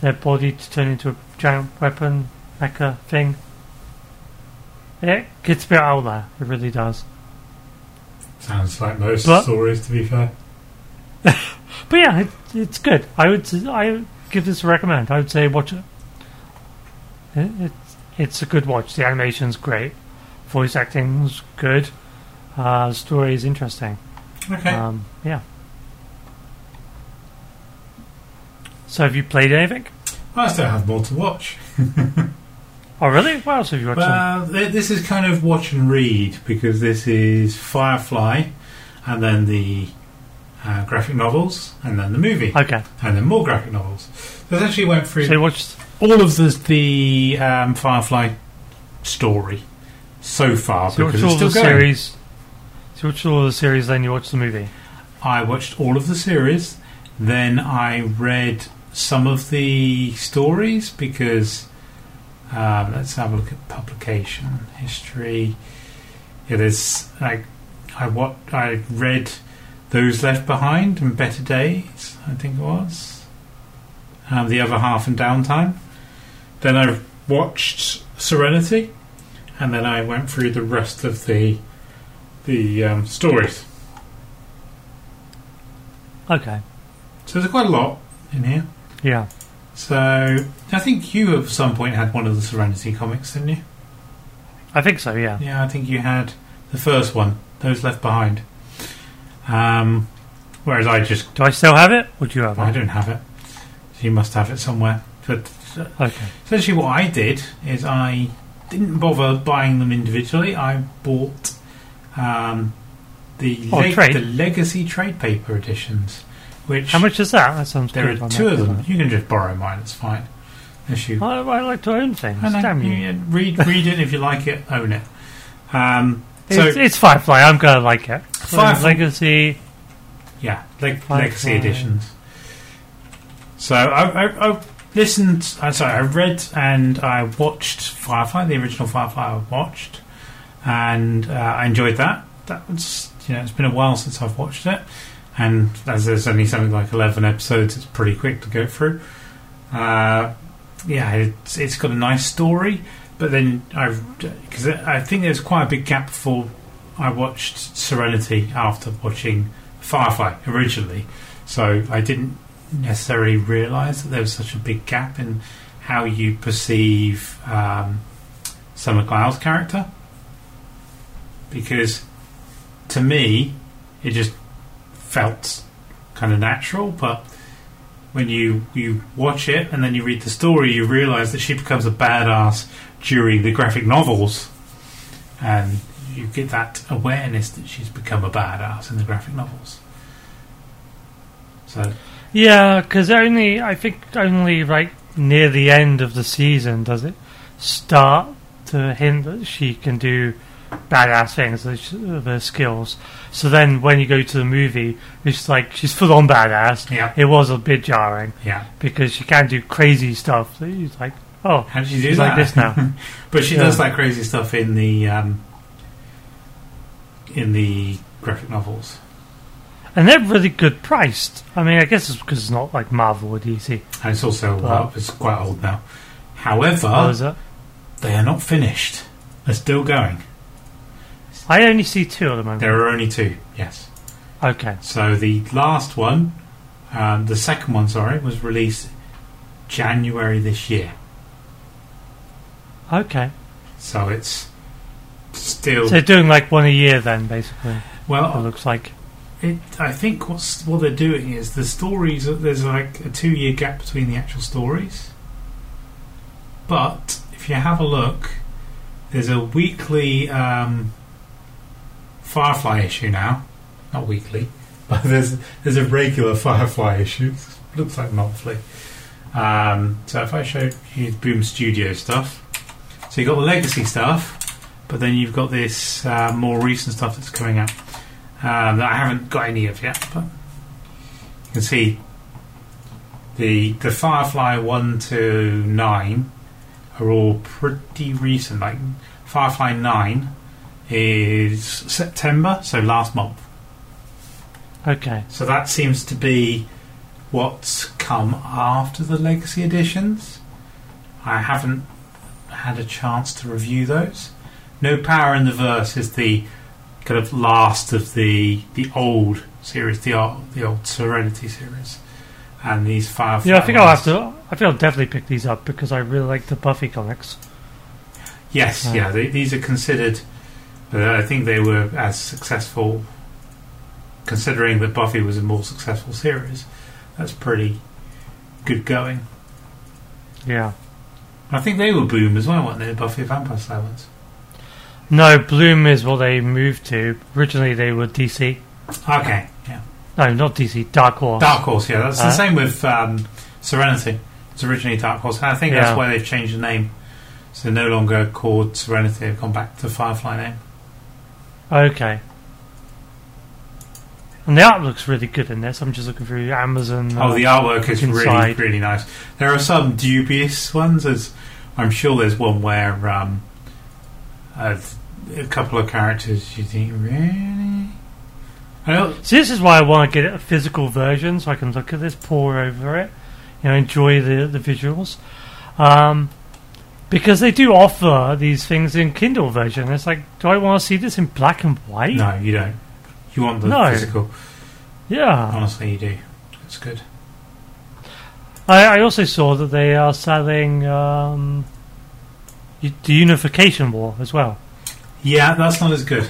their body to turn into a giant weapon mecha thing. It gets a bit out there. It really does. Sounds like most But- stories, to be fair. But yeah, it, it's good. I would I would give this a recommend. I would say watch it. it it's it's a good watch. The animation's great. Voice acting's good. Uh, the story is interesting. Okay. Um, yeah. So have you played anything? I still have more to watch. Oh, really? What else have you watched? Well, th- this is kind of watch and read because this is Firefly, and then the uh, graphic novels, and then the movie, okay. and then more graphic novels. So I actually went through So you watched. all of the the um, Firefly story so far So because it's still the going. series. So you watched all of the series, then you watched the movie. I watched all of the series, then I read some of the stories because um, let's have a look at publication history. It is like I what I read those left behind and better days. I think it was um, the other half and downtime. Then I watched Serenity, and then I went through the rest of the the um, stories. Okay. So there's quite a lot in here. Yeah. So I think you at some point had one of the Serenity comics, didn't you? I think so. Yeah. Yeah, I think you had the first one, Those Left Behind. Um, whereas I just Do I still have it? Or do you have I it? don't have it. So you must have it somewhere. But uh, Okay. essentially, what I did is I didn't bother buying them individually. I bought um, the Oh, trade? the legacy trade paper editions, which How much is that? That sounds there good are two that, of them. You can just borrow mine; it's fine. You? I, I like to own things. I know, Damn you. yeah, read read it if you like it, own it. Um, so It's, it's Firefly. I'm gonna like it. Firefly- Legacy. yeah, leg- Firefly. legacy editions. So I, I, I listened. I'm sorry, I read and I watched Firefly, the original Firefly. I watched, and uh, I enjoyed that. That was you know it's been a while since I've watched it, and as there's only something like eleven episodes, it's pretty quick to go through. Uh, yeah, it's it's got a nice story, but then I've because I think there's quite a big gap before I watched Serenity after watching Firefly originally, so I didn't necessarily realise that there was such a big gap in how you perceive um, Summer Glau's character. Because to me, it just felt kind of natural, but when you you watch it and then you read the story, you realise that she becomes a badass during the graphic novels, and you get that awareness that she's become a badass in the graphic novels. So Yeah, because only I think only like near the end of the season does it start to hint that she can do badass things her skills. So then when you go to the movie, it's like she's full on badass. yeah, It was a bit jarring yeah. because she can do crazy stuff. That you're like, oh, How did you do she's that? like this now. but she Yeah. does that crazy stuff in the um, in the graphic novels. and they're really good priced. I mean, I guess it's because it's not like Marvel or DC. And it's also Wow. well, it's quite old now. However, it? they are not finished. They're still going. I only see two at the moment. There are only two. Yes. Okay. So the last one, um, the second one, sorry, was released January this year. Okay. So it's still So they're doing like one a year then, basically. Well, it looks like. It, I think what's what they're doing is the stories. There's like a two-year gap between the actual stories. But if you have a look, there's a weekly um, Firefly issue now. Not weekly, but there's there's a regular Firefly issue. Looks like monthly. Um, so if I show you Boom Studio stuff, so you've got the legacy stuff, but then you've got this uh, more recent stuff that's coming out um, that I haven't got any of yet. But you can see the the Firefly one to nine are all pretty recent. Like Firefly nine is September, so last month. Okay. So that seems to be what's come after the legacy editions. I haven't had a chance to review those. No Power in the Verse is the kind of last of the the old series, the old, the old Serenity series, and these Firefly. Yeah, I think I'll have to. I think I'll definitely pick these up because I really like the Buffy comics. Yes, Uh, yeah, they, these are considered But I think they were as successful, considering that Buffy was a more successful series. That's pretty good going. Yeah. I think they were Boom as well, weren't they? Buffy Vampire Slayer ones. No, Boom is what they moved to. Originally, they were DC. Okay, yeah. No, not DC. Dark Horse. Dark Horse, yeah. That's Uh, the same with um, Serenity. It's originally Dark Horse. And I think Yeah. that's why they've changed the name. So they're no longer called Serenity. They've gone back to Firefly name. Okay. And the art looks really good in this. I'm just looking through Amazon. Oh, uh, the artwork is really, inside. really nice. There are some dubious ones. As I'm sure there's one where um, a, a couple of characters you think really. I don't, So this is why I want to get a physical version, so I can look at this, pour over it, you know, enjoy the the visuals. Um, because they do offer these things in Kindle version. It's like, do I want to see this in black and white? no, you don't. You want the No. physical. Yeah. Honestly, you do. It's good. I, I also saw that they are selling um, the Unification War as well. Yeah, that's not as good.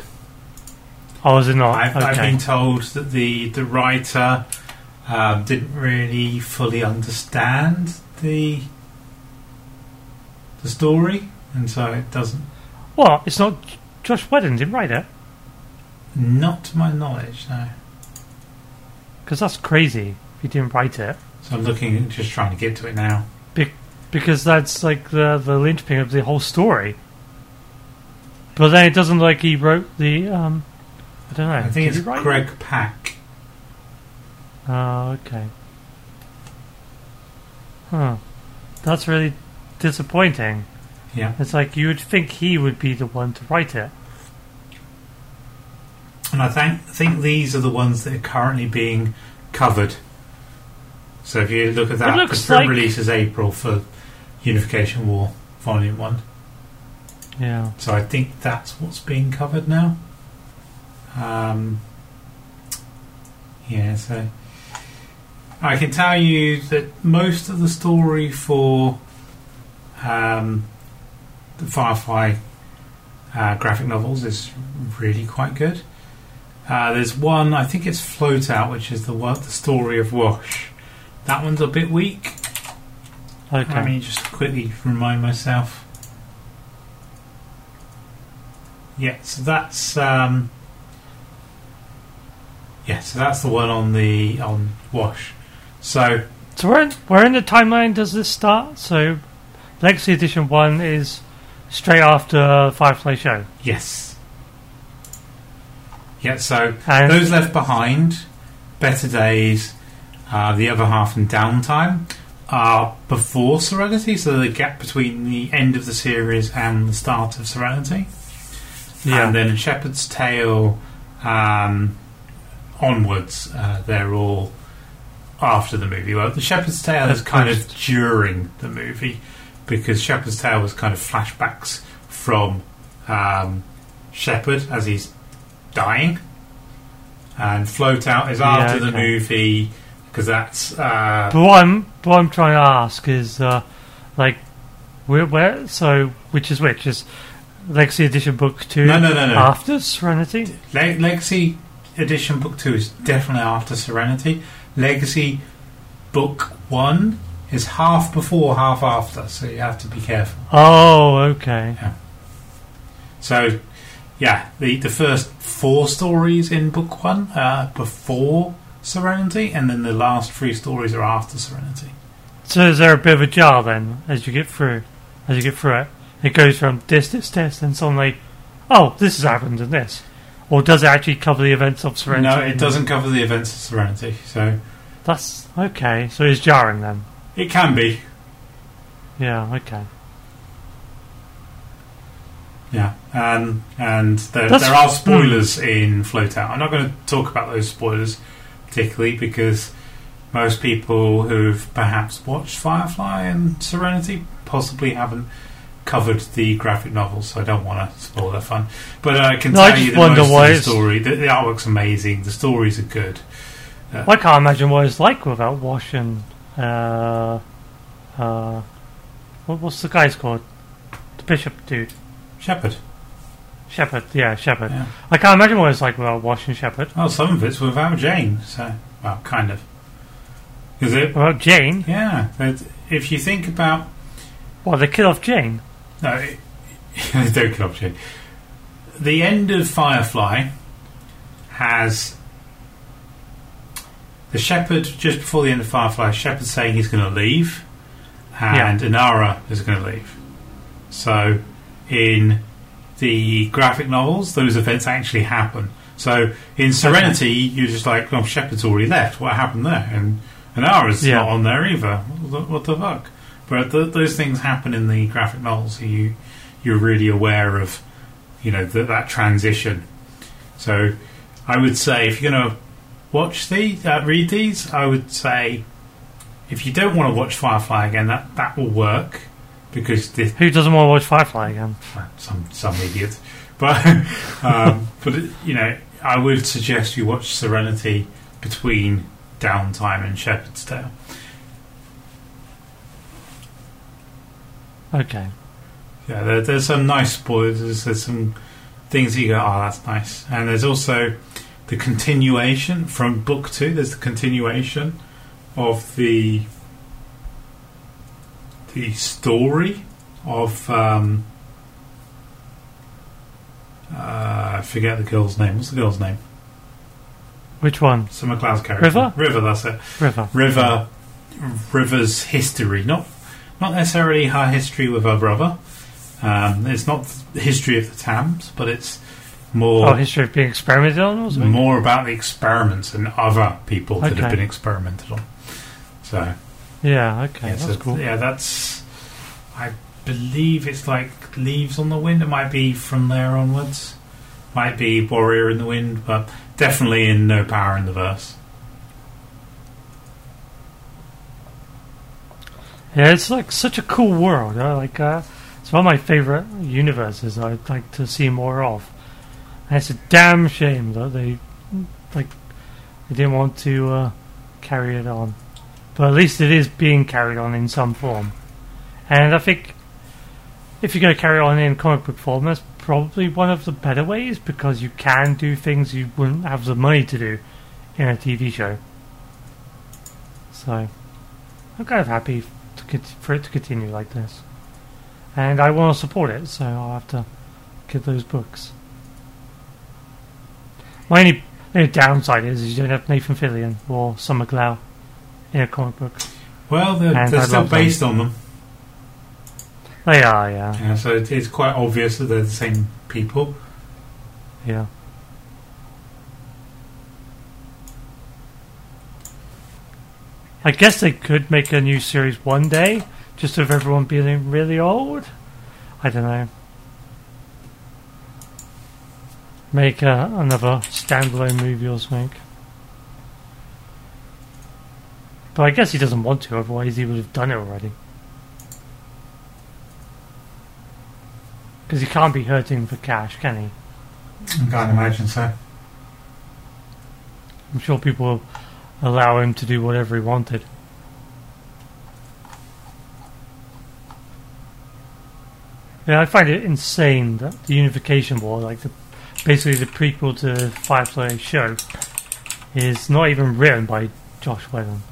Oh, is it not? I've, I've been told that the the writer um, didn't really fully understand the the story, and so it doesn't. What? It's not Joss Whedon didn't write it? Not to my knowledge, no. Because that's crazy if he didn't write it. So I'm looking, just trying to get to it now. because that's like the the linchpin of the whole story. But then it doesn't like he wrote the um, I don't know. I think Did it's write it? Greg Pak. Oh, okay. Huh. That's really disappointing. Yeah, It's like you would think he would be the one to write it. and I think think these are the ones that are currently being covered. So if you look at that, looks the film like- release is April for Unification War Volume One. Yeah. So I think that's what's being covered now. Um, yeah, so I can tell you that most of the story for um, the Firefly uh, graphic novels is really quite good. Uh, there's one, I think it's Float Out, which is the the story of Wash. That one's a bit weak. Okay. Let me just quickly remind myself. Yeah, so that's um, yeah, so that's the one on the on Wash. So so where in, where in the timeline does this start? So Legacy Edition One is straight after the Firefly Show. yes, yeah. So And those left behind, Better Days, uh, the other half, and Downtime are before Serenity. So the gap between the end of the series and the start of Serenity. yeah. And then Shepherd's Tale um, onwards, uh, they're all after the movie. Well, the Shepherd's Tale is kind of during the movie because Shepherd's Tale was kind of flashbacks from um, Shepherd as he's dying, and Float Out is Yeah, after the movie because that's uh, But what I'm what I'm trying to ask is uh, like where where so which is which is Legacy Edition Book Two no, no, no, no. after Serenity? Le- Legacy Edition Book 2 is definitely after Serenity. Legacy Book 1 is half before, half after, so you have to be careful. Oh, okay. So, yeah, the, the first four stories in Book 1 are before Serenity, and then the last three stories are after Serenity. So is there a bit of a jar then as you get through as you get through it? It goes from this, this, this, and suddenly, oh, this has happened and this. Or does it actually cover the events of Serenity? No, it doesn't cover the events of Serenity, so That's okay. So it's jarring then. It can be. Yeah, okay. Yeah, um, and there, there are spoilers in Float Out. I'm not going to talk about those spoilers particularly because most people who've perhaps watched Firefly and Serenity possibly haven't covered the graphic novels, so I don't want to spoil their fun. But I can No, I tell you just that wonder most of the story, the, the artwork's amazing, the stories are good. I can't imagine what it's like without Wash and uh, uh, what, what's the guy's called? The Bishop dude. Shepherd. Shepherd, yeah, Shepherd. Yeah. I can't imagine what it's like without watching Shepherd. Well, some of it's without Jane, so well, kind of. Is it? Well, Jane. Yeah. but If you think about Well, they kill off Jane. no, it, don't kill off Jane. The end of Firefly has the shepherd just before the end of Firefly. Shepherd saying he's going to leave, and Inara is going to leave. So, in the graphic novels, those events actually happen. So, in Serenity, you're just like, "Oh, Shepherd's already left. What happened there?" And Inara's Yeah. not on there either. What the, what the fuck? But th- those things happen in the graphic novels. So you you're really aware of, you know, th- that transition. So, I would say if you're going to watch these, uh, read these, I would say if you don't want to watch Firefly again, that that will work because this Who doesn't want to watch Firefly again? some some idiot, but um, but you know, I would suggest you watch Serenity between Downtime and Shepherd's Tale. Okay. Yeah, there, there's some nice spoilers. There's, some things that you go, oh, that's nice. And there's also the continuation from book two. There's the continuation of the the story of um, uh, I forget the girl's name. What's the girl's name? Which one? Summer Glau's character. River? River. That's it. River. River. River's history, not not necessarily her history with her brother. Um, it's not the history of the Thames, but it's more Oh, history of being experimented on or something? more about the experiments and other people that have been experimented on. So Yeah, okay, yeah, that's so, cool. yeah, that's I believe it's like leaves on the wind. It might be from there onwards. Might be Warrior in the Wind, but definitely in No Power in the Verse. Yeah, it's like such a cool world. Like uh, it's one of my favorite universes. I'd like to see more of. It's a damn shame that they like they didn't want to uh, carry it on, but at least it is being carried on in some form. And I think if you're going to carry on in comic book form, that's probably one of the better ways because you can do things you wouldn't have the money to do in a TV show. So I'm kind of happy to for it to continue like this, and I want to support it. So I'll have to get those books. My only, only downside is, is you don't have Nathan Fillion or Summer Glau in a comic book. Well, they're, they're still love them. based on them. They are, yeah, Yeah, so it's quite obvious that they're the same people. yeah. I guess they could make a new series one day, just of everyone being really old. I don't know. Make uh, another standalone movie or something. But I guess he doesn't want to, otherwise he would have done it already. Because he can't be hurting for cash, can he? I can't imagine so. I'm sure people will allow him to do whatever he wanted. Yeah, I find it insane that the Unification War, like the, basically the prequel to Firefly show, is not even written by Joss Whedon.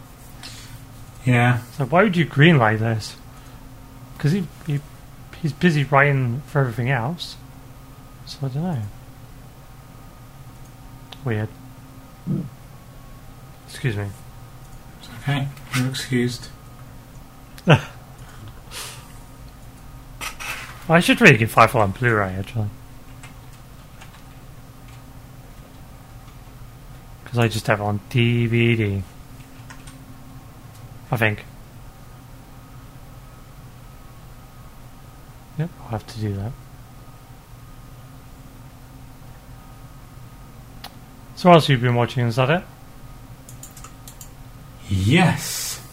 Yeah, So why would you greenlight this? Because he, he he's busy writing for everything else. So I don't know. Weird. Excuse me. it's okay. You're excused. I should really get Firefly on Blu-ray actually, because I just have it on DVD. I think. Yep, I'll have to do that. So what else have you been watching? Is that it? Yes.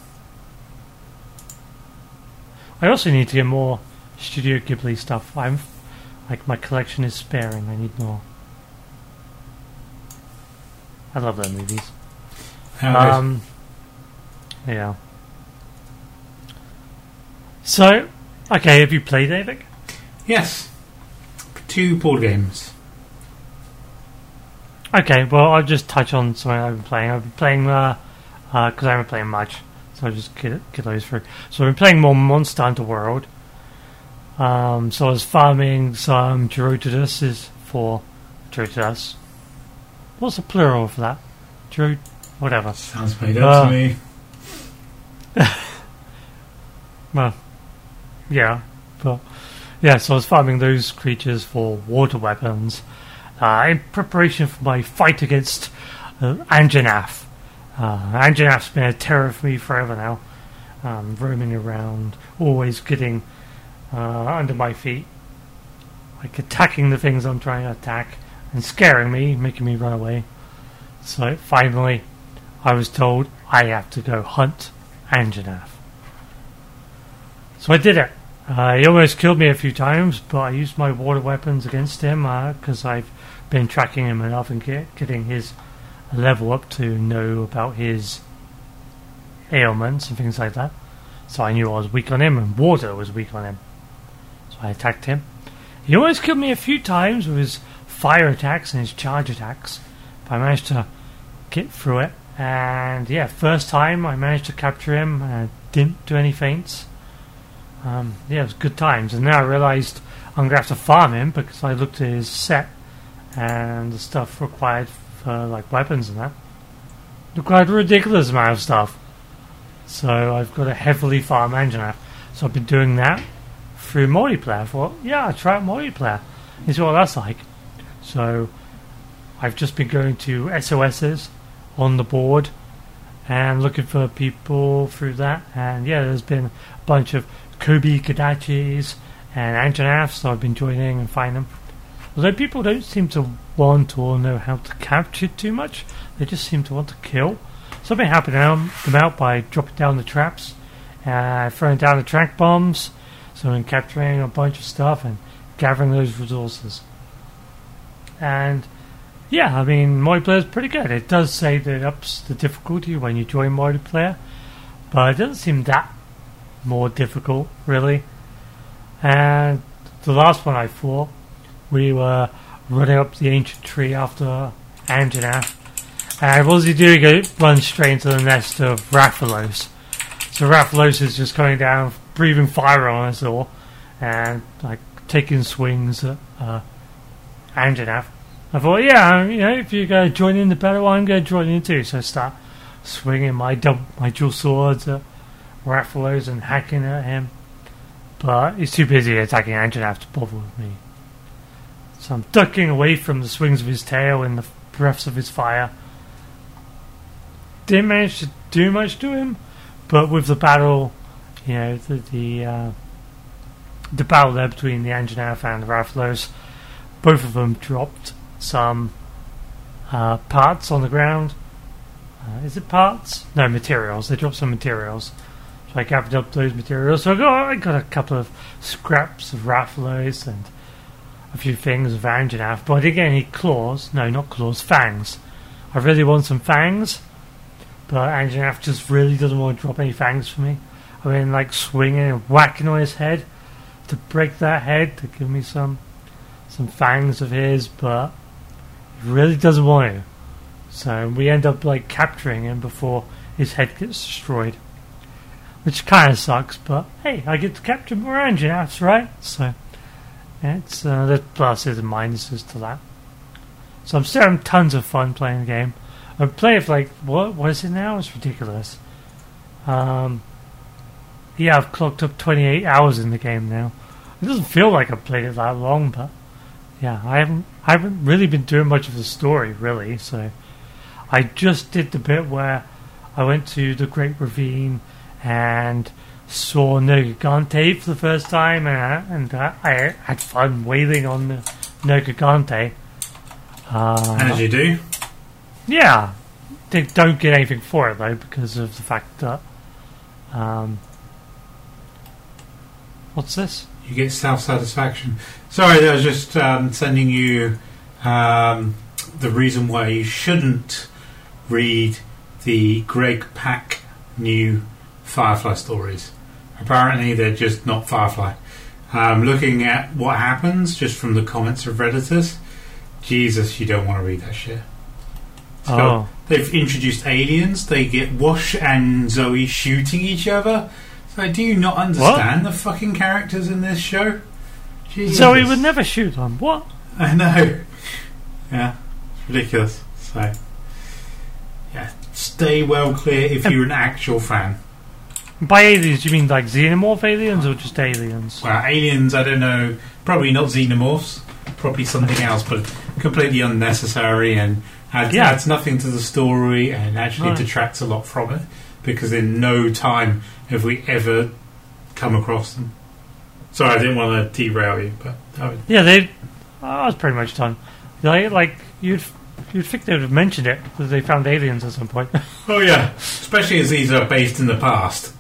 I also need to get more Studio Ghibli stuff. I'm like my collection is sparing. I need more. I love their movies. How Um, yeah. So, okay, have you played anything? Yes. two board games. Okay, well, I'll just touch on something I've been playing. I've been playing, because uh, uh I haven't played much, so I'll just get, get those through. So I've been playing more Monster Hunter World. Um, so I was farming some Jyuratodus for Jyuratodus. What's the plural of that? Geod... whatever. Sounds made up Uh, to me. Well, yeah, but yeah. So I was farming those creatures for water weapons uh, in preparation for my fight against uh, Anjanath. Uh, Anjanath's been a terror for me forever now, um, roaming around, always getting uh, under my feet, like attacking the things I'm trying to attack and scaring me, making me run away. So finally, I was told I have to go hunt Anjanath. So I did it. Uh, he almost killed me a few times, but I used my water weapons against him because I've been tracking him enough and get, getting his level up to know about his ailments and things like that. So I knew I was weak on him, and water was weak on him. So I attacked him. He almost killed me a few times with his fire attacks and his charge attacks, but I managed to get through it. And yeah, first time I managed to capture him, and I didn't do any feints. Um, yeah, it was good times. And now I realised I'm going to have to farm him because I looked at his set and the stuff required for like weapons and that. Required a ridiculous amount of stuff. So I've got to heavily farm Anjanath. So I've been doing that through multiplayer. I thought, yeah, I'll try out multiplayer. It's what that's like. So I've just been going to SOSs on the board and looking for people through that. And yeah, there's been a bunch of Tobi-Kadachis and Anjanaths, so I've been joining and finding them. Although people don't seem to want or know how to capture too much, they just seem to want to kill. So I've been helping them them out by dropping down the traps, uh, throwing down the track bombs, so I'm capturing a bunch of stuff and gathering those resources. And yeah, I mean, multiplayer is pretty good. It does say that it ups the difficulty when you join multiplayer, but it doesn't seem that more difficult, really. And the last one I fought, we were running up the ancient tree after Anjanath. And what was he doing? He runs straight into the nest of Rathalos. So Rathalos is just coming down, breathing fire on us all, and like taking swings at uh, Anjanath. I thought, yeah, you know, if you're going to join in the battle, I'm going to join in too. So I start swinging my my dual swords at Rathalos and hacking at him. But he's too busy attacking Anjanath to bother with me. So I'm ducking away from the swings of his tail and the breaths of his fire. Didn't manage to do much to him, but with the battle, you know, the the, uh, the battle there between the Anjanath and the Rathalos, both of them dropped some uh, parts on the ground. Uh, is it parts? No, materials. They dropped some materials. So I gathered up those materials. So I got, I got a couple of scraps of Rathalos and a few things of Anjanath. But again, he claws. No, not claws, fangs. I really want some fangs. But Anjanath just really doesn't want to drop any fangs for me. I mean, like swinging and whacking on his head to break that head to give me some some fangs of his, but he really doesn't want to. So we end up like capturing him before his head gets destroyed. Which kind of sucks, but hey, I get to capture more Anjanaths, right? So it's uh, there's pluses and minuses to that. So I'm still having tons of fun playing the game. I play it like what what is it now? It's ridiculous. Um, yeah, I've clocked up 28 hours in the game now. It doesn't feel like I've played it that long, but yeah, I haven't I haven't really been doing much of the story really. So I just did the bit where I went to the Great Ravine and saw Nergigante for the first time, and, I, and I, I had fun wailing on the Nergigante. Uh, As you do. yeah, they don't get anything for it though because of the fact that um, what's this? You get self satisfaction. Sorry, I was just um, sending you um, the reason why you shouldn't read the Greg Pak new Firefly stories. Apparently, they're just not Firefly. Um, looking at what happens just from the comments of redditors, Jesus, you don't want to read that shit. So Oh, they've introduced aliens. They get Wash and Zoe shooting each other. So do you not understand the fucking characters in this show? Jesus. Zoe would never shoot them. What? I know. Yeah, it's ridiculous. So, yeah, stay well clear if you're an actual fan. By aliens, do you mean like xenomorph aliens or just aliens? Well, aliens, I don't know, probably not xenomorphs, probably something else, but completely unnecessary and adds, Yeah. adds nothing to the story and actually No. detracts a lot from it because in no time have we ever come across them. Sorry, I didn't want to derail you, but was, Yeah, they. I was pretty much done. Like, like you'd you'd think they would have mentioned it that they found aliens at some point. oh yeah, especially as these are based in the past.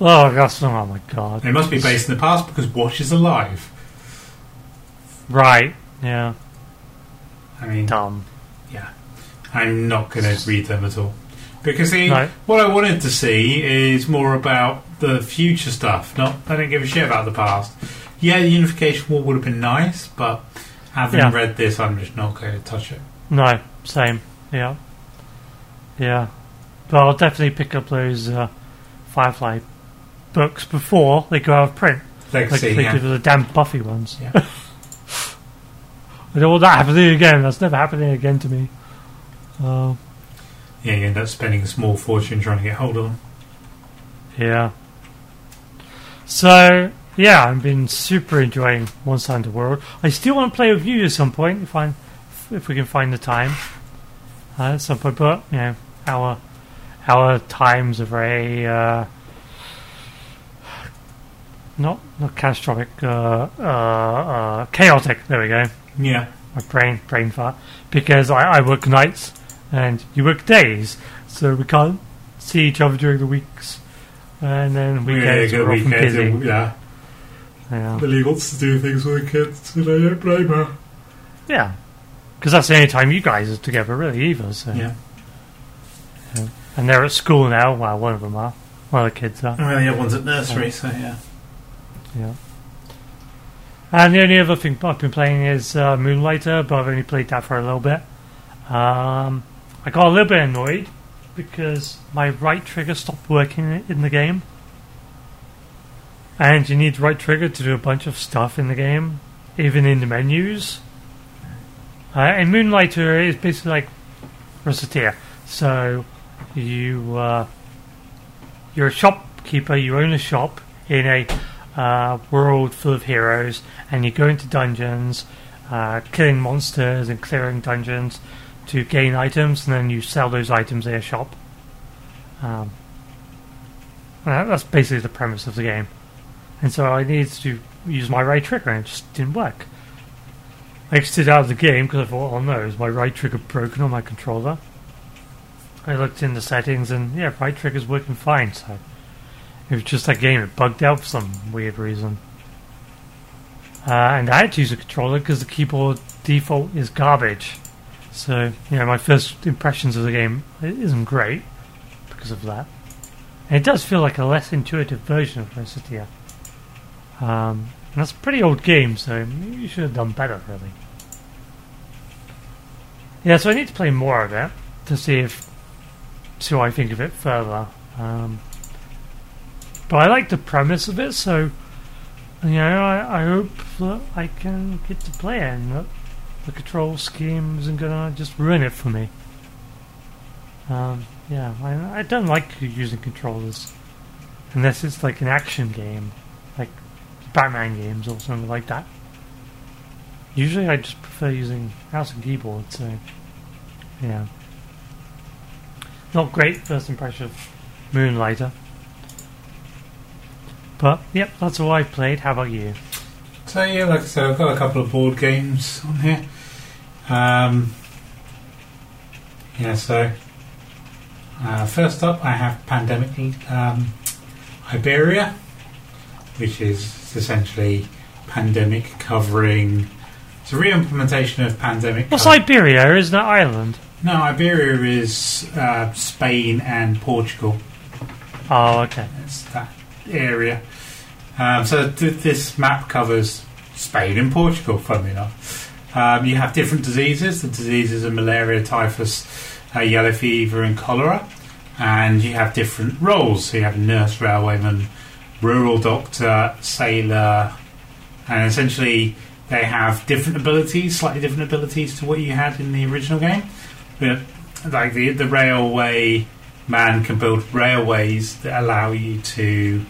oh gosh! Oh my god! They must be based in the past because Wash is alive. Right? Yeah. I mean, Dumb. Yeah. I'm not going to read them at all. Because No. what I wanted to see is more about the future stuff. Not, I don't give a shit about the past. Yeah, the Unification War would have been nice, but having Yeah. read this, I'm just not going to touch it. No. Same. Yeah. Yeah. But I'll definitely pick up those uh, Firefly books before they go out of print, like Legacy, they yeah. with the damn Buffy ones. Yeah. I don't want that happening again. That's never happening again to me. Uh, yeah, you end up spending a small fortune trying to get hold of them. Yeah. So yeah, I've been super enjoying Monster Hunter World. I still want to play with you at some point if I if we can find the time uh, at some point. But you know, our our times are very uh, not not catastrophic, uh, uh, uh, chaotic. There we go. Yeah. My brain brain fart because I, I work nights and you work days, so we can't see each other during the weeks. And then weekends yeah, we're often weekends, busy. yeah. Yeah, Billy wants to do things with the kids, and I don't blame her. yeah, because that's the only time you guys are together, really, either. So, Yeah. and they're at school now. Well, one of them are. One of the kids are. Well, the other one's at nursery, so yeah. Yeah. And the only other thing I've been playing is uh, Moonlighter, but I've only played that for a little bit. Um, I got a little bit annoyed because my right trigger stopped working in the game. And you need right trigger to do a bunch of stuff in the game, even in the menus. Uh, and Moonlighter is basically like Recettear. So you uh, you're a shopkeeper, you own a shop in a uh, world full of heroes, and you go into dungeons, uh, killing monsters and clearing dungeons to gain items, and then you sell those items in a shop. Um, that's basically the premise of the game. And so I needed to use my right trigger, and it just didn't work. I exited out of the game because I thought, oh no, is my right trigger broken on my controller? I looked in the settings, and yeah, right trigger's working fine, so. It was just that game. It bugged out for some weird reason. Uh, and I had to use a controller because the keyboard default is garbage. So, you know, my first impressions of the game isn't great because of that. And it does feel like a less intuitive version of Recettear. Um, and that's a pretty old game, so maybe you should have done better, really. Yeah, so I need to play more of it to see if see what I think of it further. Um, but I like the premise of it, so you know, I, I hope that I can get to play it and that the control scheme isn't gonna just ruin it for me. Um, yeah, I, I don't like using controllers unless it's like an action game, like Batman games or something like that. Usually, I just prefer using mouse and keyboard. So, yeah, not great first impression of Moonlighter. But yep, that's all I've played. How about you? So yeah, like I said, I've got a couple of board games on here. Um, yeah, so uh, first up, I have Pandemic um, Iberia, which is essentially Pandemic covering. It's a re-implementation of Pandemic. Well, cover- Siberia isn't that Ireland? no, Iberia is uh, Spain and Portugal. Oh, okay. It's that area. Um, so th- this map covers Spain and Portugal, funnily enough. Um, you have different diseases. The diseases are malaria, typhus, uh, yellow fever, and cholera. And you have different roles. So you have a nurse, railwayman, rural doctor, sailor, and essentially they have different abilities, slightly different abilities to what you had in the original game. But like the the railway man can build railways that allow you to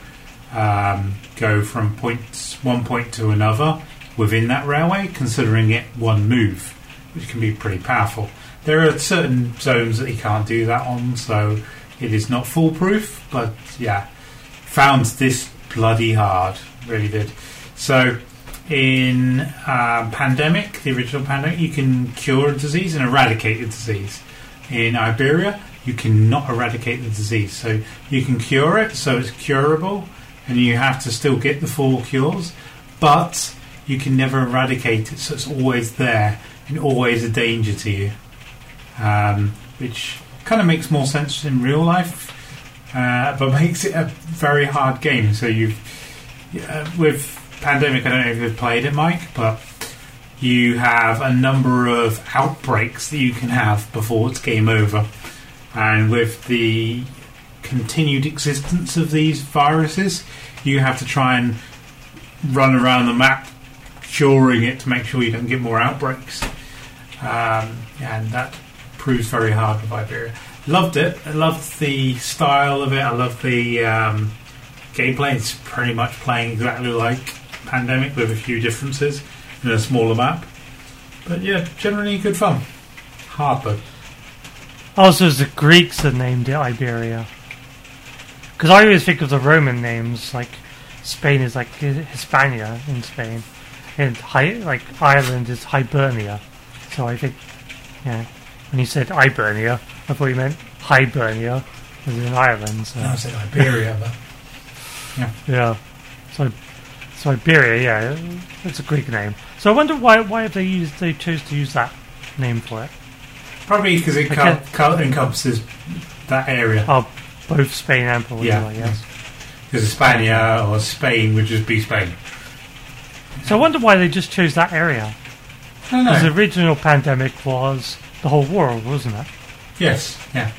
um, go from point one point to another within that railway, considering it one move, which can be pretty powerful. There are certain zones that you can't do that on, so it is not foolproof. But yeah, found this bloody hard, really did. So in um, pandemic, the original pandemic, you can cure a disease and eradicate a disease. In Iberia, you cannot eradicate the disease, so you can cure it, so it's curable, and you have to still get the four cures, but you can never eradicate it, so it's always there and always a danger to you. Um, which kind of makes more sense in real life, uh, but makes it a very hard game. So you've uh, with pandemic. I don't know if you've played it, Mike, but you have a number of outbreaks that you can have before it's game over, and with the continued existence of these viruses, you have to try and run around the map curing it to make sure you don't get more outbreaks. Um, and that proves very hard with Iberia. Loved it. I loved the style of it. I loved the um, gameplay. It's pretty much playing exactly like Pandemic with a few differences in a smaller map. But yeah, generally good fun. Hard though. Also, it's the Greeks that named it Iberia. Because I always think of the Roman names, like Spain is like Hispania in Spain, and Hi- like Ireland is Hibernia. So I think, yeah, when you said Hibernia, I thought you meant Hibernia, as in Ireland. So. No, I said Iberia, but Yeah. So, so Iberia, yeah, it's a Greek name. So I wonder why why have they used they chose to use that name for it? probably because it Okay. co- co- encompasses that area. Oh, both Spain and Portugal, Yeah. I guess. Because Hispania or Spain would just be Spain. So I wonder why they just chose that area. Because the original pandemic was the whole world, wasn't it? Yes, yeah.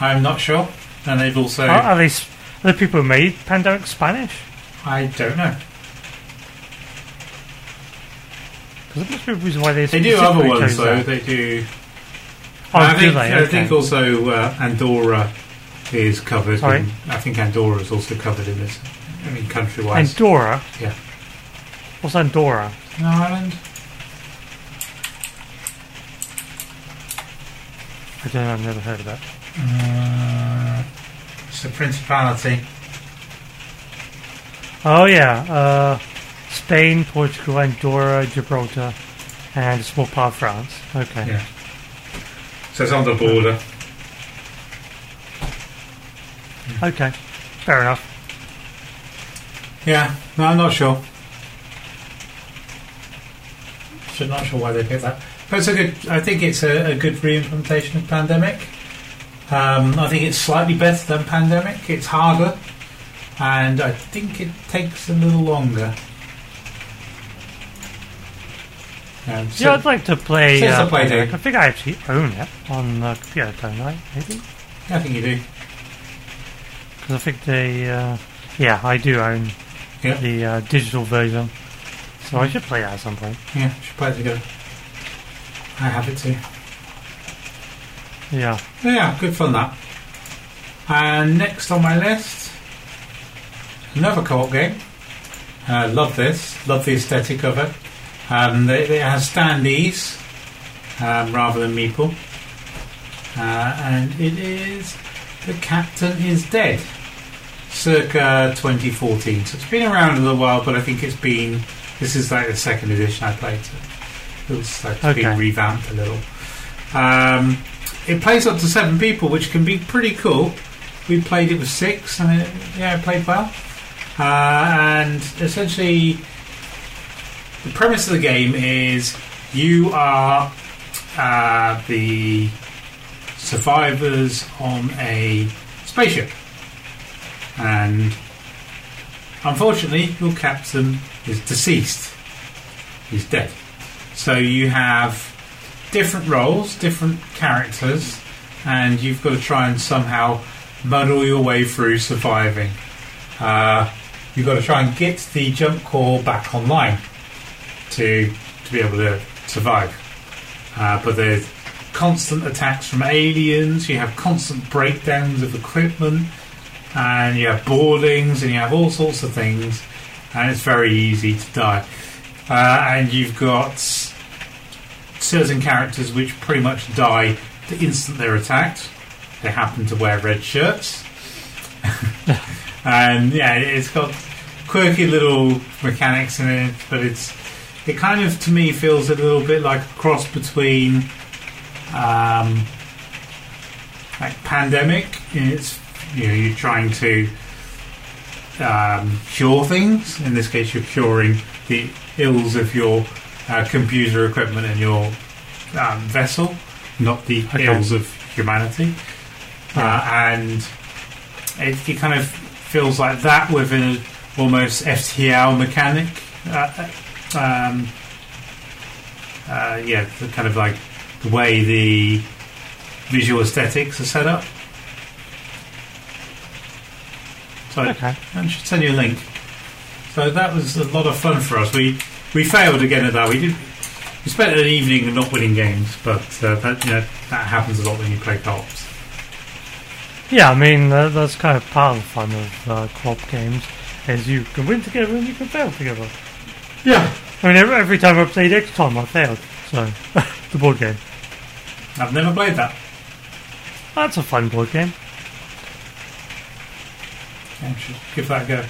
I'm not sure. And they've also. Are, are they s- are the people who made pandemic Spanish? I don't know. Because there must be a reason why they They do other specifically ones chose though. that. They do. Oh, I do think, they? I Okay. think also uh, Andorra is covered. Sorry? In, I think Andorra is also covered in this. I mean, country wise. Andorra. Yeah. What's Andorra? In Ireland? I don't know. I've never heard of that. Uh, it's a principality. Oh yeah, uh, Spain, Portugal, Andorra, Gibraltar, and a small part of France. Okay. Yeah. So it's on the border. Okay. Fair enough. Yeah. No, I'm not sure. Sure, not sure why they picked that. But it's a good. I think it's a, a good re-implementation of Pandemic. Um, I think it's slightly better than Pandemic. It's harder, and I think it takes a little longer. Um, so- yeah, I'd like to play. Uh, I played Pandemic. it. I think I actually own it on the computer, don't I? Maybe I think you do. because I think they. Uh, yeah, I do own Yeah. the uh, digital version, so I should play that at some point. Yeah, should play it together. I have it too. Yeah. Yeah, good fun that. And next on my list, another co-op game. Uh, love this. Love the aesthetic of it. Um, it, it has standees um, rather than meeple, uh, and it is the captain is dead, circa 2014. So it's been around a little while, but I think it's been. This is like the second edition I played. It was like Okay. been revamped a little. Um, it plays up to seven people, which can be pretty cool. We played it with six, and it, yeah, it played well. Uh, and essentially, the premise of the game is you are uh, the survivors on a spaceship, and unfortunately, your captain is deceased. He's dead. So you have different roles, different characters, and you've got to try and somehow muddle your way through surviving. Uh, you've got to try and get the jump core back online to to be able to survive. Uh, but there's constant attacks from aliens. You have constant breakdowns of equipment, and you have boardings, and you have all sorts of things, and it's very easy to die. Uh, and you've got certain characters which pretty much die the instant they're attacked. They happen to wear red shirts. and yeah, it's got quirky little mechanics in it, but it's it kind of to me feels a little bit like a cross between um, like pandemic. It's you know you're trying to um, cure things. In this case, you're curing the ills of your uh, computer equipment and your um, vessel, not the Okay. ills of humanity. Uh, and it, it kind of feels like that with an almost FTL mechanic. Uh, um, uh, yeah, the kind of like the way the visual aesthetics are set up. So Okay. I should send you a link. So that was a lot of fun for us. We we failed again at that. We did. We spent an evening not winning games, but uh, that you know that happens a lot when you play co-ops. Yeah, I mean uh, that's kind of part of the fun of uh, co-op games, is you can win together and you can fail together. Yeah, I mean, every, every time I played XCOM, I failed. So the board game, I've never played that. that's a fun board game. I should give that a go.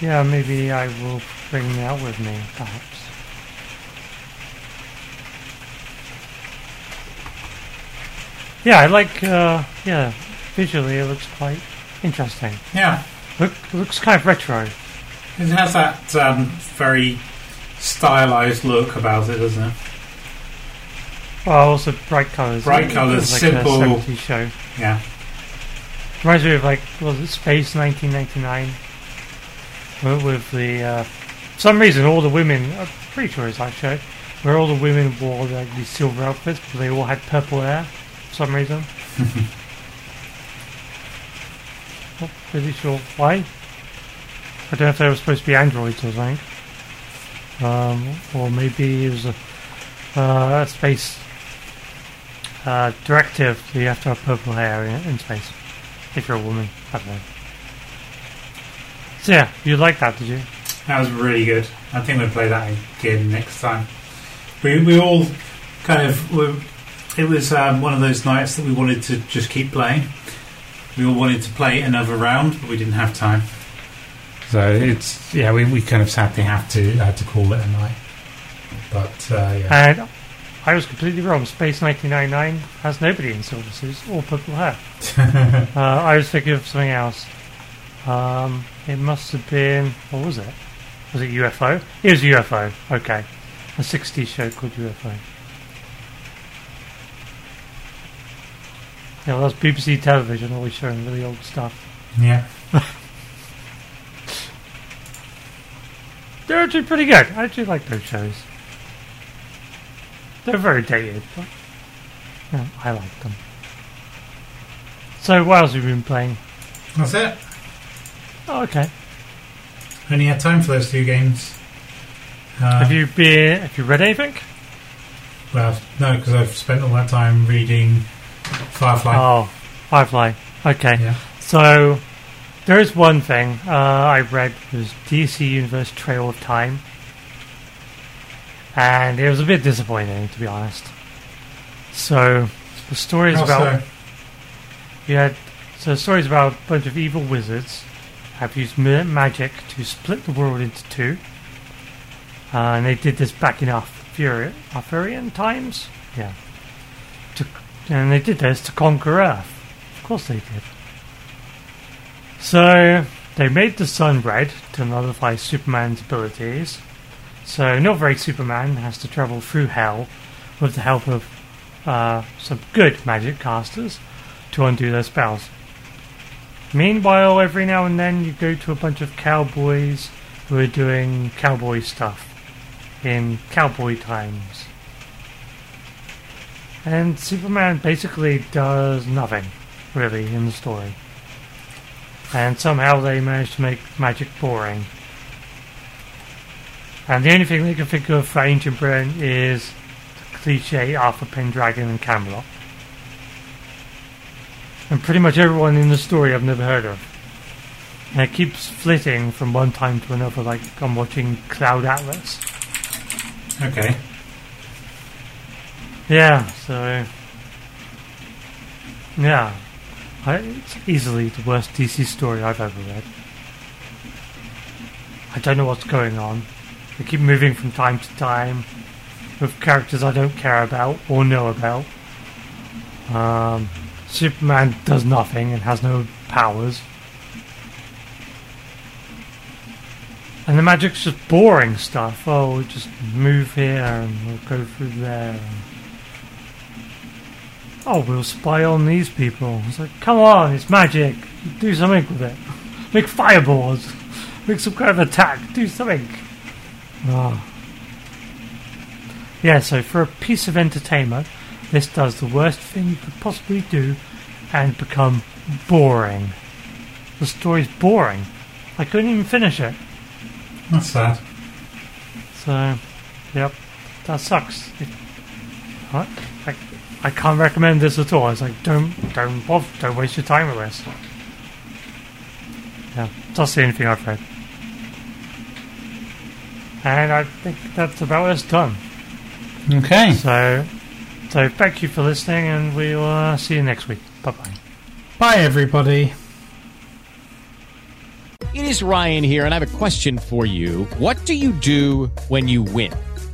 Yeah, maybe I will bring that with me, perhaps. Yeah, I like. Uh, yeah, visually it looks quite interesting. Yeah, Look, it looks kind of retro. it has that um, very stylized look about it, doesn't it? Well, also bright colours. Bright colours, looks simple. A 70s show. Yeah, Reminds me of like was it Space 1999? With, with the uh, for some reason all the women. I'm pretty sure it's that show where all the women wore like these silver outfits, but they all had purple hair for some reason. Not really sure why. I don't know if they were supposed to be androids or something. Um, or maybe it was a, uh, a space uh, directive that you have to have purple hair in, in space if you're a woman. I don't know. So yeah, you liked that, did you? that was really good. I think we'll play that again next time. We we all kind of were, it was um, one of those nights that we wanted to just keep playing. We all wanted to play another round, but we didn't have time. So it's yeah, we, we kind of sadly have to had to call it a night. But uh, yeah, And I was completely wrong. Space 1999 has nobody in silver suits or purple hair. uh, I was thinking of something else. Um, it must have been what was it? Was it UFO? It was UFO. Okay, a 60s show called UFO. Yeah, well, that's BBC television always showing really old stuff. yeah, They're actually pretty good. I actually like those shows. They're very dated, but yeah, I like them. So, what else have you been playing? that's it. Oh, okay. Only had time for those two games. Uh, have you been? Have you read anything? Well, no, because I've spent all that time reading Firefly. Oh, Firefly. Okay. Yeah. So, there is one thing uh, I read was DC Universe Trail of Time, and it was a bit disappointing to be honest. So, the story is about so? You had so the story's about a bunch of evil wizards have used magic to split the world into two, uh, and they did this back in Arthurian, Arthurian times. Yeah, to, and they did this to conquer Earth. Of course they did. So they made the sun red to nullify Superman's abilities. So not very Superman has to travel through hell with the help of uh, some good magic casters to undo their spells. Meanwhile, every now and then you go to a bunch of cowboys who are doing cowboy stuff in cowboy times. And Superman basically does nothing, really, in the story. And somehow they manage to make magic boring. And the only thing they can think of for Ancient Britain is the cliche Arthur Pendragon and Camelot. And pretty much everyone in the story I've never heard of. And it keeps flitting from one time to another, like I'm watching Cloud Atlas. Okay. Yeah, so. Yeah. I, it's easily the worst DC story I've ever read. I don't know what's going on. They keep moving from time to time with characters I don't care about or know about. Um, Superman does nothing and has no powers. And the magic's just boring stuff. Oh, we'll just move here and we'll go through there. Oh, we'll spy on these people. It's like, come on, it's magic. Do something with it. Make fireballs. Make some kind of attack. Do something. Oh. Yeah, so for a piece of entertainment, this does the worst thing you could possibly do and become boring. The story's boring. I couldn't even finish it. That's sad. So, yep, that sucks. It, I, I, I can't recommend this at all. It's like don't don't bother, don't waste your time with this. Yeah, that's the only thing I've read. And I think that's about us done. Okay. So, so thank you for listening, and we'll uh, see you next week. Bye bye. Bye, everybody. It is Ryan here, and I have a question for you. What do you do when you win?